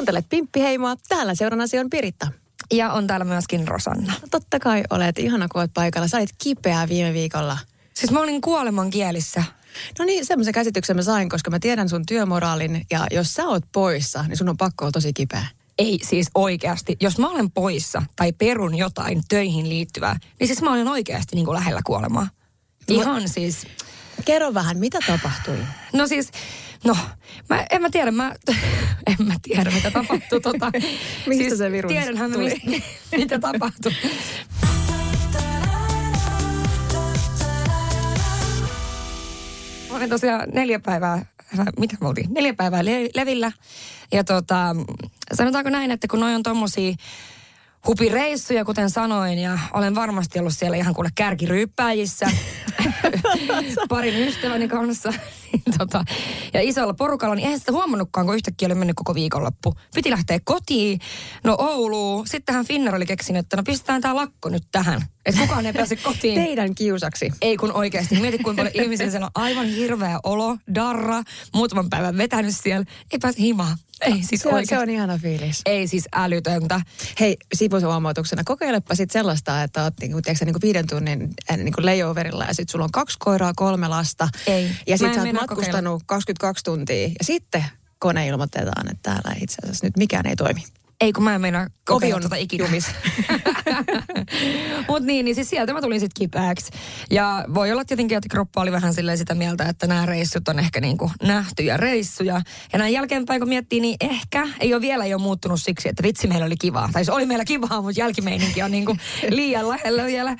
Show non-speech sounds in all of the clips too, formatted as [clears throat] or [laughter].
Kuuntelet Pimppiheimoa. Täällä seurannasi on Piritta. Ja on täällä myöskin Rosanna. No, totta kai olet. Ihana, kun olet paikalla. Sä olit kipeää viime viikolla. Siis mä olin kuoleman kielissä. No niin, semmoisen käsityksen mä sain, koska mä tiedän sun työmoraalin. Ja jos sä oot poissa, niin sun on pakko olla tosi kipeä. Ei siis oikeasti. Jos mä olen poissa tai perun jotain töihin liittyvää, niin siis mä olen oikeasti niin kuin lähellä kuolemaa. Ihan siis... Kerro vähän, mitä tapahtui? No siis, no, mä, en mä tiedä, mä, [laughs] en mä tiedä mitä tapahtui. Tota, [laughs] Mistä siis se virus Tiedänhän tuli? mistä, [laughs] mitä tapahtui. Mä olin tosiaan neljä päivää, mitä me oltiin, neljä päivää le- levillä. Ja tota, sanotaanko näin, että kun noi on tommosia hupireissuja, kuten sanoin, ja olen varmasti ollut siellä ihan kuule kärkiryyppäjissä [laughs] parin ystäväni kanssa. [laughs] niin tota, ja isolla porukalla, niin eihän sitä huomannutkaan, kun yhtäkkiä oli mennyt koko viikonloppu. Piti lähteä kotiin, no Ouluun. Sittenhän Finnar oli keksinyt, että no pistetään tämä lakko nyt tähän. Että kukaan ei pääse kotiin. [laughs] Teidän kiusaksi. Ei kun oikeasti. Mieti kuinka paljon ihmisiä siellä on aivan hirveä olo, darra, muutaman päivän vetänyt siellä. Ei pääse himaan. Ei siis Se oikeasti. se on ihana fiilis. Ei siis älytöntä. Hei, sivuisen huomautuksena, kokeilepa sitten sellaista, että oot niinku, tiedätkö, niinku viiden tunnin äh, niinku layoverilla ja sitten sulla on kaksi koiraa, kolme lasta. Ei. Ja sitten sä oot matkustanut 22 tuntia ja sitten kone ilmoitetaan, että täällä itse asiassa nyt mikään ei toimi. Ei kun mä en meinaa kokeilla on tota ikinä. jumis. [laughs] Mut niin, niin siis sieltä mä tulin sitten kipeäksi. Ja voi olla tietenkin, että kroppa oli vähän silleen sitä mieltä, että nämä reissut on ehkä niinku nähtyjä reissuja. Ja näin jälkeenpäin kun miettii, niin ehkä ei ole vielä jo muuttunut siksi, että vitsi meillä oli kivaa. Tai se oli meillä kivaa, mutta jälkimeininki on niinku [laughs] liian lähellä vielä.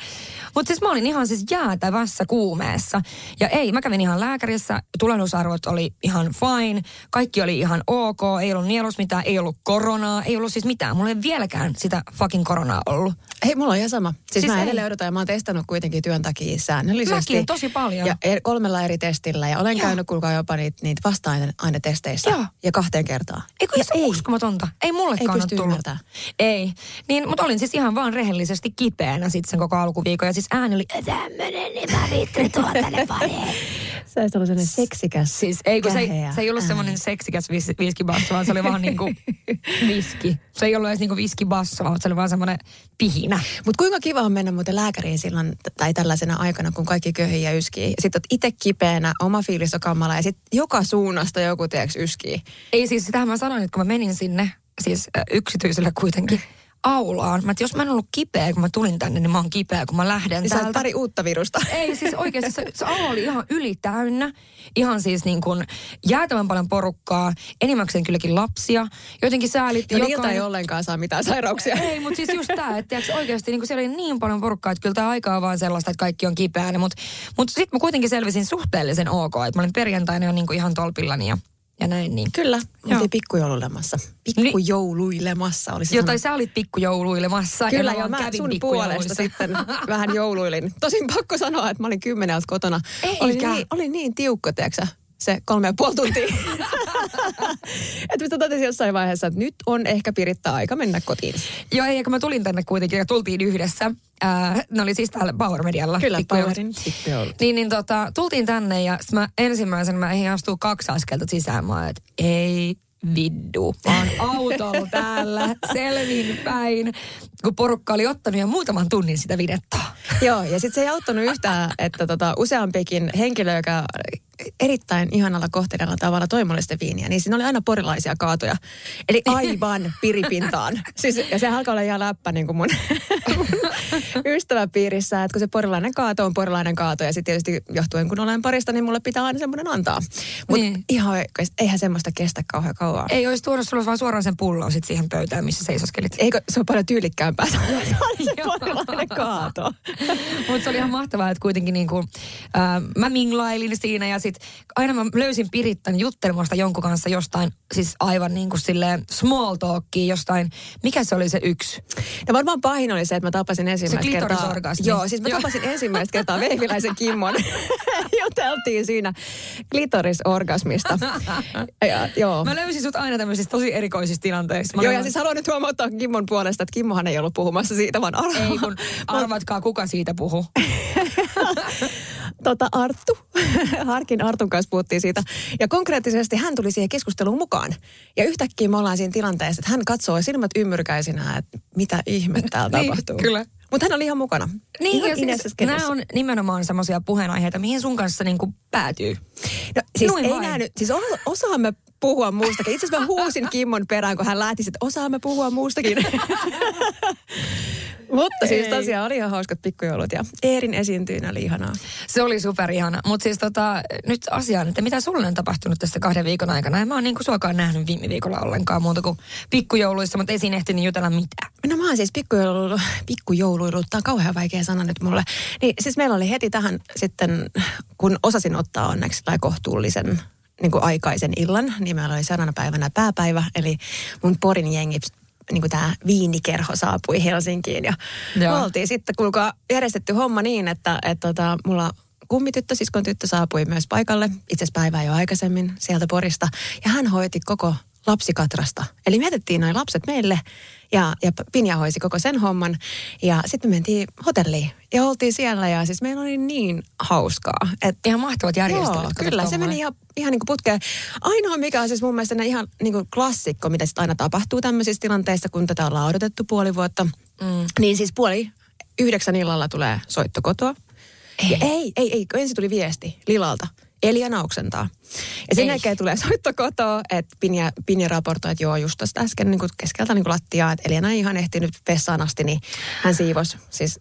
Mutta siis mä olin ihan siis jäätävässä kuumeessa. Ja ei, mä kävin ihan lääkärissä, tulennusarvot oli ihan fine, kaikki oli ihan ok, ei ollut nielus mitään, ei ollut koronaa, ei ollut siis mitään. Mulla ei vieläkään sitä fucking koronaa ollut. Hei, mulla on ihan sama. Siis, Siis mä ei. edelleen odotan ja mä oon testannut kuitenkin työn takia säännöllisesti. Mäkin, tosi paljon. Ja er, kolmella eri testillä ja olen Joo. käynyt kuulkaa jopa niitä, niitä vasta-ainetesteissä. Joo. Ja kahteen kertaan. Eikö ja se ei. uskomatonta? Ei mullekaan Ei ole tullut. ymmärtämään. Ei. Niin, mutta olin siis ihan vaan rehellisesti kipeänä sitten sen koko alkuviikon. Ja siis ääni oli tämmönen, niin mä viittelin tulla tänne. [laughs] Sä olisit ollut sellainen seksikäs, Siis ei, kun se, ei- se ei ollut semmoinen seksikäs vis, viskibasso, vaan se oli vaan niinku [laughs] viski. Se ei ollut edes niinku viskibasso, vaan se oli vaan semmoinen pihinä. Mutta kuinka kiva on mennä muuten lääkäriin silloin t- tai tällaisena aikana, kun kaikki köhii ja yskii. Sitten oot itse kipeänä, oma fiilis on kammala ja sitten joka suunnasta joku teeks yskii. Ei siis, sitähän mä sanoin, että kun mä menin sinne, siis äh, yksityiselle kuitenkin, aulaan. Mä, että jos mä en ollut kipeä, kun mä tulin tänne, niin mä oon kipeä, kun mä lähden Niin täältä. pari uutta virusta. [laughs] Ei siis oikeasti, se, se aula oli ihan yli täynnä. Ihan siis niin kuin jäätävän paljon porukkaa. Enimmäkseen kylläkin lapsia. Jotenkin säälitti No niiltä ei ollenkaan saa mitään sairauksia. Ei, mutta siis just tämä, että tiiäks, oikeasti niin siellä oli niin paljon porukkaa, että kyllä tämä aika on vaan sellaista, että kaikki on kipeänä. Mutta mut sitten mä kuitenkin selvisin suhteellisen ok, että mä olin perjantaina jo niin kuin ihan tolpillani ja, ja näin. Niin. Kyllä, Joo. oltiin pikkujoululemassa. Pikkujouluilemassa oli se Jo, sana. tai sä olit pikkujouluilemassa. Kyllä, ja mä kävin sun puolesta sitten [laughs] vähän jouluilin. Tosin pakko sanoa, että mä olin kymmeneltä kotona. Oli Eikä. niin, oli niin tiukka, tiedätkö sä, se kolme ja puoli tuntia. [laughs] että mä totesin jossain vaiheessa, että nyt on ehkä pirittää aika mennä kotiin. Joo, ei, kun mä tulin tänne kuitenkin ja tultiin yhdessä. Ää, ne oli siis täällä Power Medialla. Kyllä. Powerin. Niin, niin tota, tultiin tänne ja mä ensimmäisenä mä ehdin astua kaksi askelta sisään. Mä että ei viddu. Mä oon autolla [laughs] täällä, selvin päin. Kun porukka oli ottanut jo muutaman tunnin sitä videttaa. Joo, ja sitten se ei auttanut yhtään, että tota, useampikin henkilö, joka erittäin ihanalla kohteella tavalla toi mulle sitä viiniä, niin siinä oli aina porilaisia kaatoja. Eli [laughs] aivan piripintaan. Siis, ja se alkaa olla ihan läppä niin kuin mun, mun [laughs] ystäväpiirissä, että kun se porilainen kaato on porilainen kaato, ja sitten tietysti johtuen kun olen parista, niin mulle pitää aina semmoinen antaa. Mutta Niin. ihan eihän semmoista kestä kauhean kauan. Ei olisi tuonut sulle vaan suoraan sen pullon sit siihen pöytään, missä seisoskelit. Eikö se on paljon tyylikkäämpää [laughs] saada se porilainen kaato? Mutta se oli ihan mahtavaa, että kuitenkin niin kuin, äh, mä minglailin siinä ja sitten aina mä löysin Pirittan juttelemasta jonkun kanssa jostain, siis aivan niin kuin silleen small talkia jostain. Mikä se oli se yksi? Ja varmaan pahin oli se, että mä tapasin ensimmäistä kertaa... Joo, siis mä Joo. tapasin ensimmäistä kertaa [laughs] veiviläisen Kimmon. [laughs] Juteltiin siinä klitorisorgasmista. [laughs] Ja, joo. Mä löysin sut aina tämmöisissä tosi erikoisissa tilanteissa. Mä Joo, ja löysin- siis haluan nyt huomauttaa Kimmon puolesta, että Kimmohan ei ollut puhumassa siitä, vaan Ar- Ei kun arvatkaa, kuka siitä puhuu. Tota Arttu. [laughs] Harkin Artun kanssa puhuttiin siitä. Ja konkreettisesti hän tuli siihen keskusteluun mukaan. Ja yhtäkkiä me ollaan siinä tilanteessa, että hän katsoo silmät ymmyrkäisinä, että mitä ihmettä täällä [laughs] Niin, tapahtuu. kyllä. Mutta hän oli ihan mukana. Niin, ihan ja siis, nämä on nimenomaan semmoisia puheenaiheita, mihin sun kanssa niinku päätyy. No, siis Noin ei vain. nää nyt, siis osaamme puhua muustakin. Itse asiassa mä huusin Kimmon perään, kun hän lähti, että osaamme puhua muustakin. [laughs] Mutta siis tosiaan oli ihan hauskat pikkujoulut ja Eerin esiintyjänä oli ihanaa. Se oli superihana. Mutta siis tota, nyt asiaan, että mitä sulle on tapahtunut tässä kahden viikon aikana? En mä oon niinku suokaan nähnyt viime viikolla ollenkaan muuta kuin pikkujouluissa, mutta ei siinä ehtinyt jutella mitään. No mä oon siis pikkujouluilu, pikkujouluilu, tää on kauhean vaikea sana nyt mulle. Niin siis meillä oli heti tähän sitten, kun osasin ottaa onneksi tai kohtuullisen niin kuin aikaisen illan, niin meillä oli seuraavana päivänä pääpäivä, eli mun Porin jengi niin kuin tämä viinikerho saapui Helsinkiin ja Joo. me oltiin sitten kuulkaa järjestetty homma niin, että, että tota, mulla kummityttö, siskon tyttö saapui myös paikalle, itse asiassa päivää jo aikaisemmin sieltä Porista ja hän hoiti koko lapsikatrasta. Eli me jätettiin noin lapset meille ja, ja Pinja hoisi koko sen homman. Ja sitten me mentiin hotelliin ja oltiin siellä ja siis meillä oli niin hauskaa. Että Ihan mahtavat järjestelyt. Joo, kyllä, se meni ihan, ihan niin kuin putkeen. Ainoa mikä on siis mun mielestä ihan niin kuin klassikko, mitä sitten aina tapahtuu tämmöisissä tilanteissa, kun tätä ollaan odotettu puoli vuotta. Mm. Niin siis puoli yhdeksän illalla tulee soitto kotoa. Ei. Ja ei, ei, ei, kun ensin tuli viesti Lilalta. Eliana oksentaa. Ja sen Ei. jälkeen tulee soitto kotoa, että Pinja, Pinja raportoi, että joo, just tuosta äsken niin kuin keskeltä niin kuin lattiaa, että Eliana ei ihan ehtinyt vessaan asti, niin hän siivos. Siis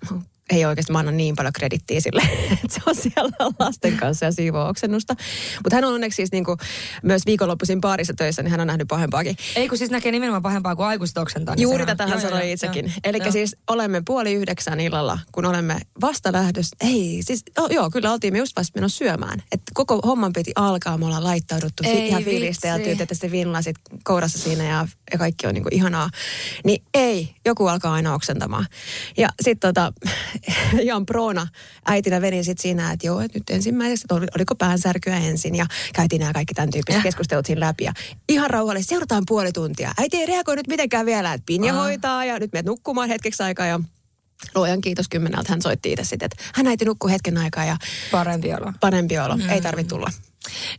ei oikeasti, mä annan niin paljon kredittiä sille, [laughs] että se on siellä lasten kanssa ja siivoo oksennusta. Mutta hän on onneksi siis niin kuin myös viikonloppuisin baarissa töissä, niin hän on nähnyt pahempaakin. Ei kun siis näkee nimenomaan pahempaa kuin aikuiset oksentaa. niin Juuri tätä hän sanoi itsekin. Eli siis olemme puoli yhdeksän illalla, kun olemme vasta lähdössä. Ei, siis oh, joo, kyllä oltiin me just vasta menossa syömään. Et koko homman piti alkaa, me ollaan laittauduttu, Ei ihan fiilistelty, että sitten vinlasit kourassa siinä ja, ja kaikki on niinku ihanaa. Niin ei, joku alkaa aina oksentamaan. Ja sitten tota, [laughs] Jan Proona äitinä veni sitten siinä, että joo, että nyt ensimmäisestä, oliko päänsärkyä ensin ja käytiin nämä kaikki tämän tyyppiset keskustelut siinä läpi. Ja ihan rauhallisesti, seurataan puoli tuntia. Äiti ei reagoinut mitenkään vielä, että Pinja hoitaa ja nyt menet nukkumaan hetkeksi aikaa ja Luojan kiitos kymmeneltä. Hän soitti itse sitten, että hän äiti nukkuu hetken aikaa ja Parempi olo. parempi olo. Mm. Ei tarvitse tulla.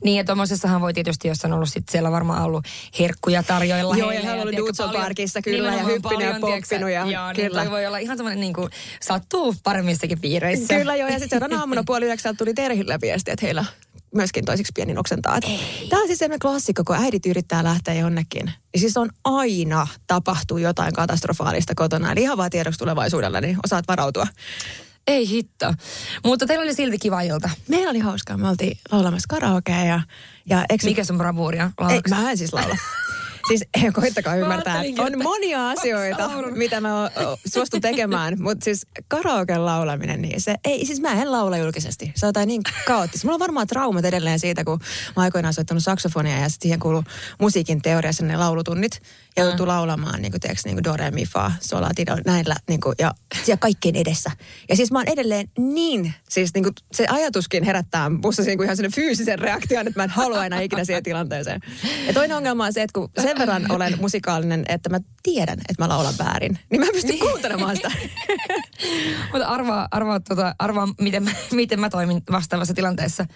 Niin, ja tuommoisessahan voi tietysti, jos on ollut sit siellä varmaan ollut herkkuja tarjoilla Joo, ja heille hän on ollut tiedätkö, Dudson paljon- Parkissa kyllä, ja hyppinyt ja poppinut ja- joo, kyllä. Niin voi olla ihan semmoinen niin kuin, sattuu paremmissakin piireissä. Kyllä joo, ja sitten seuraavana aamuna puoli yhdeksältä tuli Terhille viesti, että heillä myöskin toisiksi pienin oksentaa. Tämä on siis sellainen klassikko, kun äidit yrittää lähteä jonnekin. Niin siis on aina tapahtuu jotain katastrofaalista kotona. Eli ihan vaan tiedoksi tulevaisuudella, niin osaat varautua. Ei hitto. Mutta teillä oli silti kiva ilta. Meillä oli hauskaa. Me oltiin laulamassa karaokea ja... ja eikö Mikä sun bravuuria? Ei, mä en siis laula. [laughs] Siis [laughs] koittakaa ymmärtää, on monia asioita, mitä mä suostun tekemään, [laughs] mutta siis karaoke laulaminen, niin se ei, siis mä en laula julkisesti. Se on jotain niin kaoottista. Mulla on varmaan traumat edelleen siitä, kun mä aikoinaan soittanut saksofonia ja sitten siihen kuuluu musiikin teoriassa ne laulutunnit ja joutuu laulamaan niin kuin, teoks, niin kuin do, re, mi, fa, sol, la, ti, do, näillä niin kuin, ja siellä kaikkien edessä. Ja siis mä oon edelleen niin, siis niin kuin, se ajatuskin herättää musta niin kuin ihan sellainen fyysisen reaktion, että mä en halua enää ikinä siihen tilanteeseen. Ja toinen ongelma on se, että kun sen verran olen musikaalinen, että mä tiedän, että mä laulan väärin, niin mä en pysty kuuntelemaan sitä. [laughs] Mutta arvaa, arvaa, tota, arvaa miten, mä, miten mä toimin vastaavassa tilanteessa.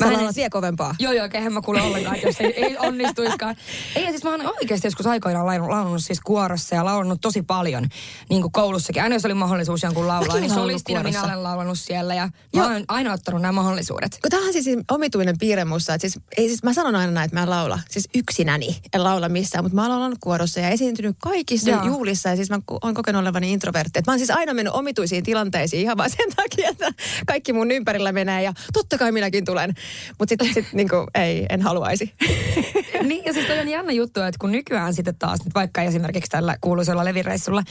Mä en vielä kovempaa. Joo, joo, eihän mä kuule ollenkaan, jos ei, ei onnistuiskaan. [laughs] Ei, siis mä oon oikeasti joskus aikoinaan laulunut, laulunut siis kuorossa ja laulanut tosi paljon, niin kuin koulussakin. Aina jos oli mahdollisuus jonkun laulaa, Mäkin niin solistina minä olen laulanut siellä ja Joo. mä oon aina ottanut nämä mahdollisuudet. Kun Tämä on siis omituinen piirre musta, että siis, ei siis, mä sanon aina näin, että mä en laula. Siis yksinäni en laula missään, mutta mä oon laulanut kuorossa ja esiintynyt kaikissa Joo. juhlissa ja siis mä oon kokenut olevani introvertti. Et mä oon siis aina mennyt omituisiin tilanteisiin ihan vaan sen takia, että kaikki mun ympärillä menee ja totta kai minäkin tulen. Mutta sitten sit, [laughs] niinku, ei, en haluaisi. [laughs] niin, ja siis toi on jännä juttu, että kun nykyään sitten taas, nyt vaikka esimerkiksi tällä kuuluisella levireissulla,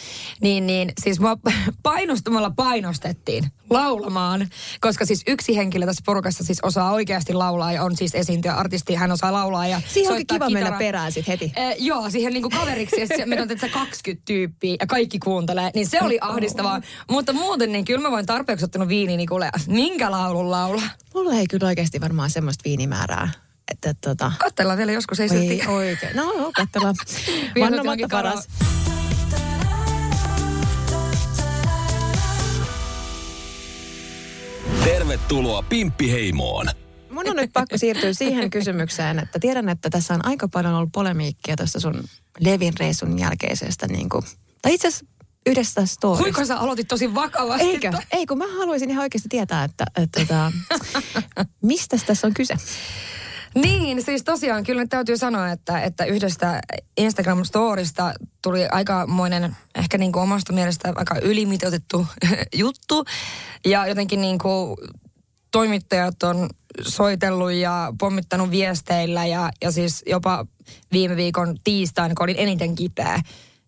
niin, niin siis mua [laughs] painostamalla painostettiin laulamaan, koska siis yksi henkilö tässä porukassa siis osaa oikeasti laulaa ja on siis esiintyjä artisti, hän osaa laulaa ja Siihen onkin kiva mennä kitaraa. perään sit heti. Eh, joo, siihen niinku kaveriksi, ja sitten meillä on tässä 20 tyyppiä ja kaikki kuuntelee, niin se oli ahdistavaa. Mutta muuten niin kyllä mä voin tarpeeksi ottanut viiniä, niin kuule, minkä laulun laulaa. Mulla ei kyllä oikeasti varmaan semmoista viinimäärää. Että tota... Katsellaan vielä joskus, ei tiedä. oikein. No, no katsellaan. [laughs] Vielä Vanno johonkin Matta paras. Tervetuloa Pimppiheimoon. Mun on nyt pakko siirtyä siihen kysymykseen, että tiedän, että tässä on aika paljon ollut polemiikkia tuosta sun Levin reissun jälkeisestä, niin kuin, tai itse asiassa yhdestä storista. Kuinka sä aloitit tosi vakavasti? Eikö? Ei, kun mä haluaisin ihan oikeasti tietää, että, että, että [laughs] mistä tässä on kyse. Niin, siis tosiaan kyllä nyt täytyy sanoa, että, että yhdestä Instagram-storista tuli aikamoinen, ehkä niin kuin omasta mielestä aika ylimitoitettu [laughs] juttu. Ja jotenkin niin kuin toimittajat on soitellut ja pommittanut viesteillä ja, ja siis jopa viime viikon tiistaina, kun olin eniten kipeä,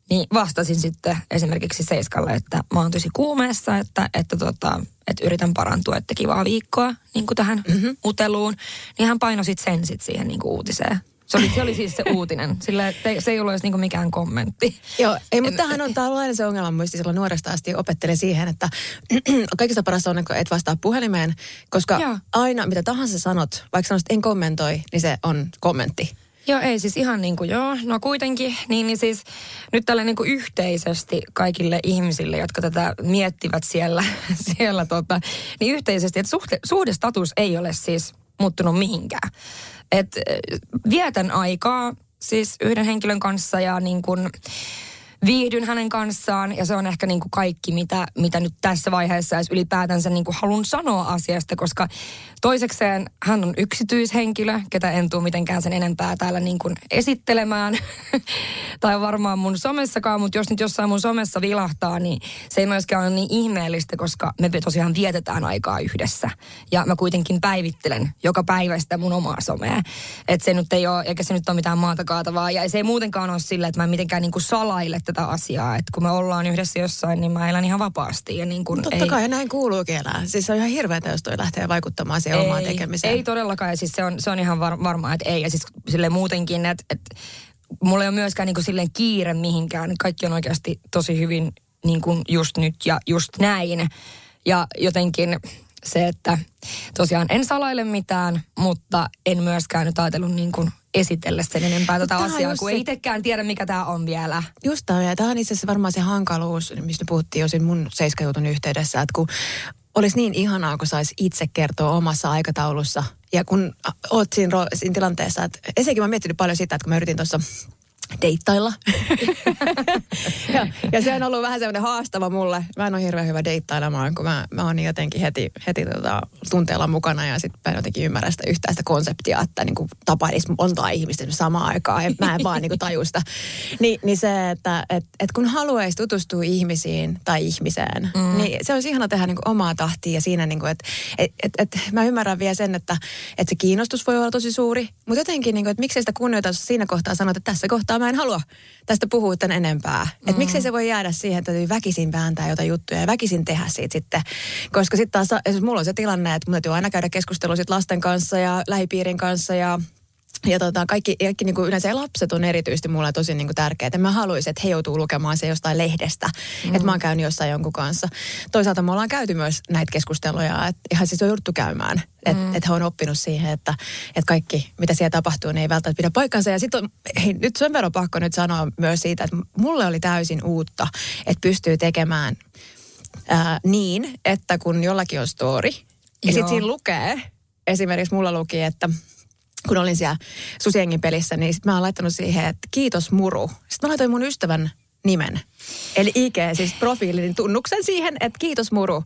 niin vastasin sitten esimerkiksi Seiskalle, että mä oon tosi kuumeessa, että, että, tota, että yritän parantua, että kivaa viikkoa niin kuin tähän mm-hmm. uteluun. Niin hän painoi sitten sen sit siihen niin kuin uutiseen. Se oli, se oli siis se uutinen. Sillä te, se ei ollut edes niin kuin mikään kommentti. Joo, ei, mutta tämähän on, tämä on aina se ongelma. Muisti silloin nuoresta asti opettelin siihen, että [clears throat] kaikista parasta on, kun et vastaa puhelimeen, koska Joo. aina mitä tahansa sanot, vaikka sanoisit en kommentoi, niin se on kommentti. Joo, ei siis ihan niin kuin joo, no kuitenkin, niin, niin siis nyt tällä niin kuin yhteisesti kaikille ihmisille, jotka tätä miettivät siellä, [laughs] siellä tota, niin yhteisesti, että suhde, suhdestatus ei ole siis muuttunut mihinkään. Et vietän aikaa siis yhden henkilön kanssa ja niin kuin viihdyn hänen kanssaan ja se on ehkä niin kuin kaikki, mitä, mitä nyt tässä vaiheessa edes ylipäätänsä niin kuin haluan sanoa asiasta, koska toisekseen hän on yksityishenkilö, ketä en tule mitenkään sen enempää täällä niin kuin esittelemään. [laughs] Tai varmaan mun somessakaan, mutta jos nyt jossain mun somessa vilahtaa, niin se ei myöskään ole niin ihmeellistä, koska me tosiaan vietetään aikaa yhdessä. Ja mä kuitenkin päivittelen joka päivä sitä mun omaa somea. Että se nyt ei ole, eikä se nyt ole mitään maata kaatavaa. Ja se ei muutenkaan ole sillä, että mä en mitenkään niin kuin salaile asiaa. Että kun me ollaan yhdessä jossain, niin mä elän ihan vapaasti ja niin kuin Totta ei, kai näin kuuluukin elää. Siis se on ihan hirveätä, jos toi lähtee vaikuttamaan siihen omaan tekemiseen. ei todellakaan. Ja siis se on, se on ihan var, varmaa, että ei. Ja siis sille muutenkin, että, että mulla ei ole myöskään niin kuin silleen kiire mihinkään. Kaikki on oikeasti tosi hyvin niin kuin just nyt ja just näin. Ja jotenkin se, että tosiaan en salaile mitään, mutta en myöskään nyt ajatellut niin kuin esitellä sen enempää tätä on asiaa, kun se- ei itsekään tiedä, mikä tämä on vielä. Just tämä, ja tämä on itse asiassa varmaan se hankaluus, mistä puhuttiin jo siinä mun seiskajutun yhteydessä, että kun olisi niin ihanaa, kun saisi itse kertoa omassa aikataulussa. Ja kun oot siinä, siinä tilanteessa, että ensinnäkin mä oon miettinyt paljon sitä, että kun mä yritin tuossa deittailla. [laughs] ja, ja, se on ollut vähän semmoinen haastava mulle. Mä en ole hirveän hyvä deittailemaan, kun mä, mä oon niin jotenkin heti, heti tota, tunteella mukana ja sitten mä en jotenkin ymmärrä sitä yhtään sitä konseptia, että niin tapailisi montaa ihmistä samaan aikaan. Ja mä en vaan niin taju sitä. [laughs] Ni, niin se, että et, et kun haluaisi tutustua ihmisiin tai ihmiseen, mm. niin se olisi ihana tehdä niin omaa tahtia ja siinä, niin että et, et, et, mä ymmärrän vielä sen, että et se kiinnostus voi olla tosi suuri, mutta jotenkin, niin kuin, että miksei sitä kunnioita jos siinä kohtaa sanoa, että tässä kohtaa mä en halua tästä puhua tän enempää. Mm. Että miksei se voi jäädä siihen, että täytyy väkisin vääntää jotain juttuja ja väkisin tehdä siitä sitten. Koska sitten taas, esimerkiksi mulla on se tilanne, että mun täytyy aina käydä keskustelua sit lasten kanssa ja lähipiirin kanssa ja ja tota, kaikki, kaikki niin kuin yleensä lapset on erityisesti mulle tosi niin kuin tärkeitä. Mä haluaisin, että he joutuu lukemaan se jostain lehdestä, mm. että mä oon käynyt jossain jonkun kanssa. Toisaalta me ollaan käyty myös näitä keskusteluja, että ihan siis on jouduttu käymään. Että mm. et he on oppinut siihen, että, että kaikki, mitä siellä tapahtuu, niin ei välttämättä pidä paikkansa. Ja sitten on, hei, nyt sen verran pakko nyt sanoa myös siitä, että mulle oli täysin uutta, että pystyy tekemään ää, niin, että kun jollakin on story, ja sitten siinä lukee, esimerkiksi mulla luki, että kun olin siellä Susiengin pelissä, niin sitten mä oon laittanut siihen, että kiitos muru. Sitten mä laitoin mun ystävän nimen. Eli IG, siis profiilin tunnuksen siihen, että kiitos muru,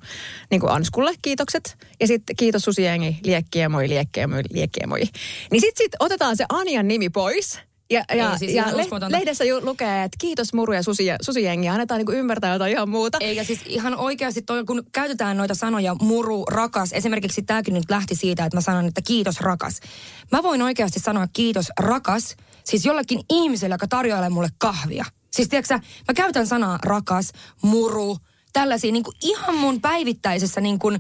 niin kuin Anskulle kiitokset. Ja sitten kiitos Susiengi, liekkiemoji, liekkiemoji, liekkiemoji. Niin sitten sit otetaan se Anjan nimi pois. Ja, ja, siis ja le- lehdessä ju lukee, että kiitos muru ja susi, susijengi. Annetaan niinku ymmärtää jotain ihan muuta. Eikä siis ihan oikeasti, toi, kun käytetään noita sanoja muru, rakas, esimerkiksi tämäkin nyt lähti siitä, että mä sanon, että kiitos rakas. Mä voin oikeasti sanoa kiitos rakas, siis jollekin ihmiselle, joka tarjoilee mulle kahvia. Siis tiedätkö mä käytän sanaa rakas, muru, tällaisia niin kuin ihan mun päivittäisessä niin kuin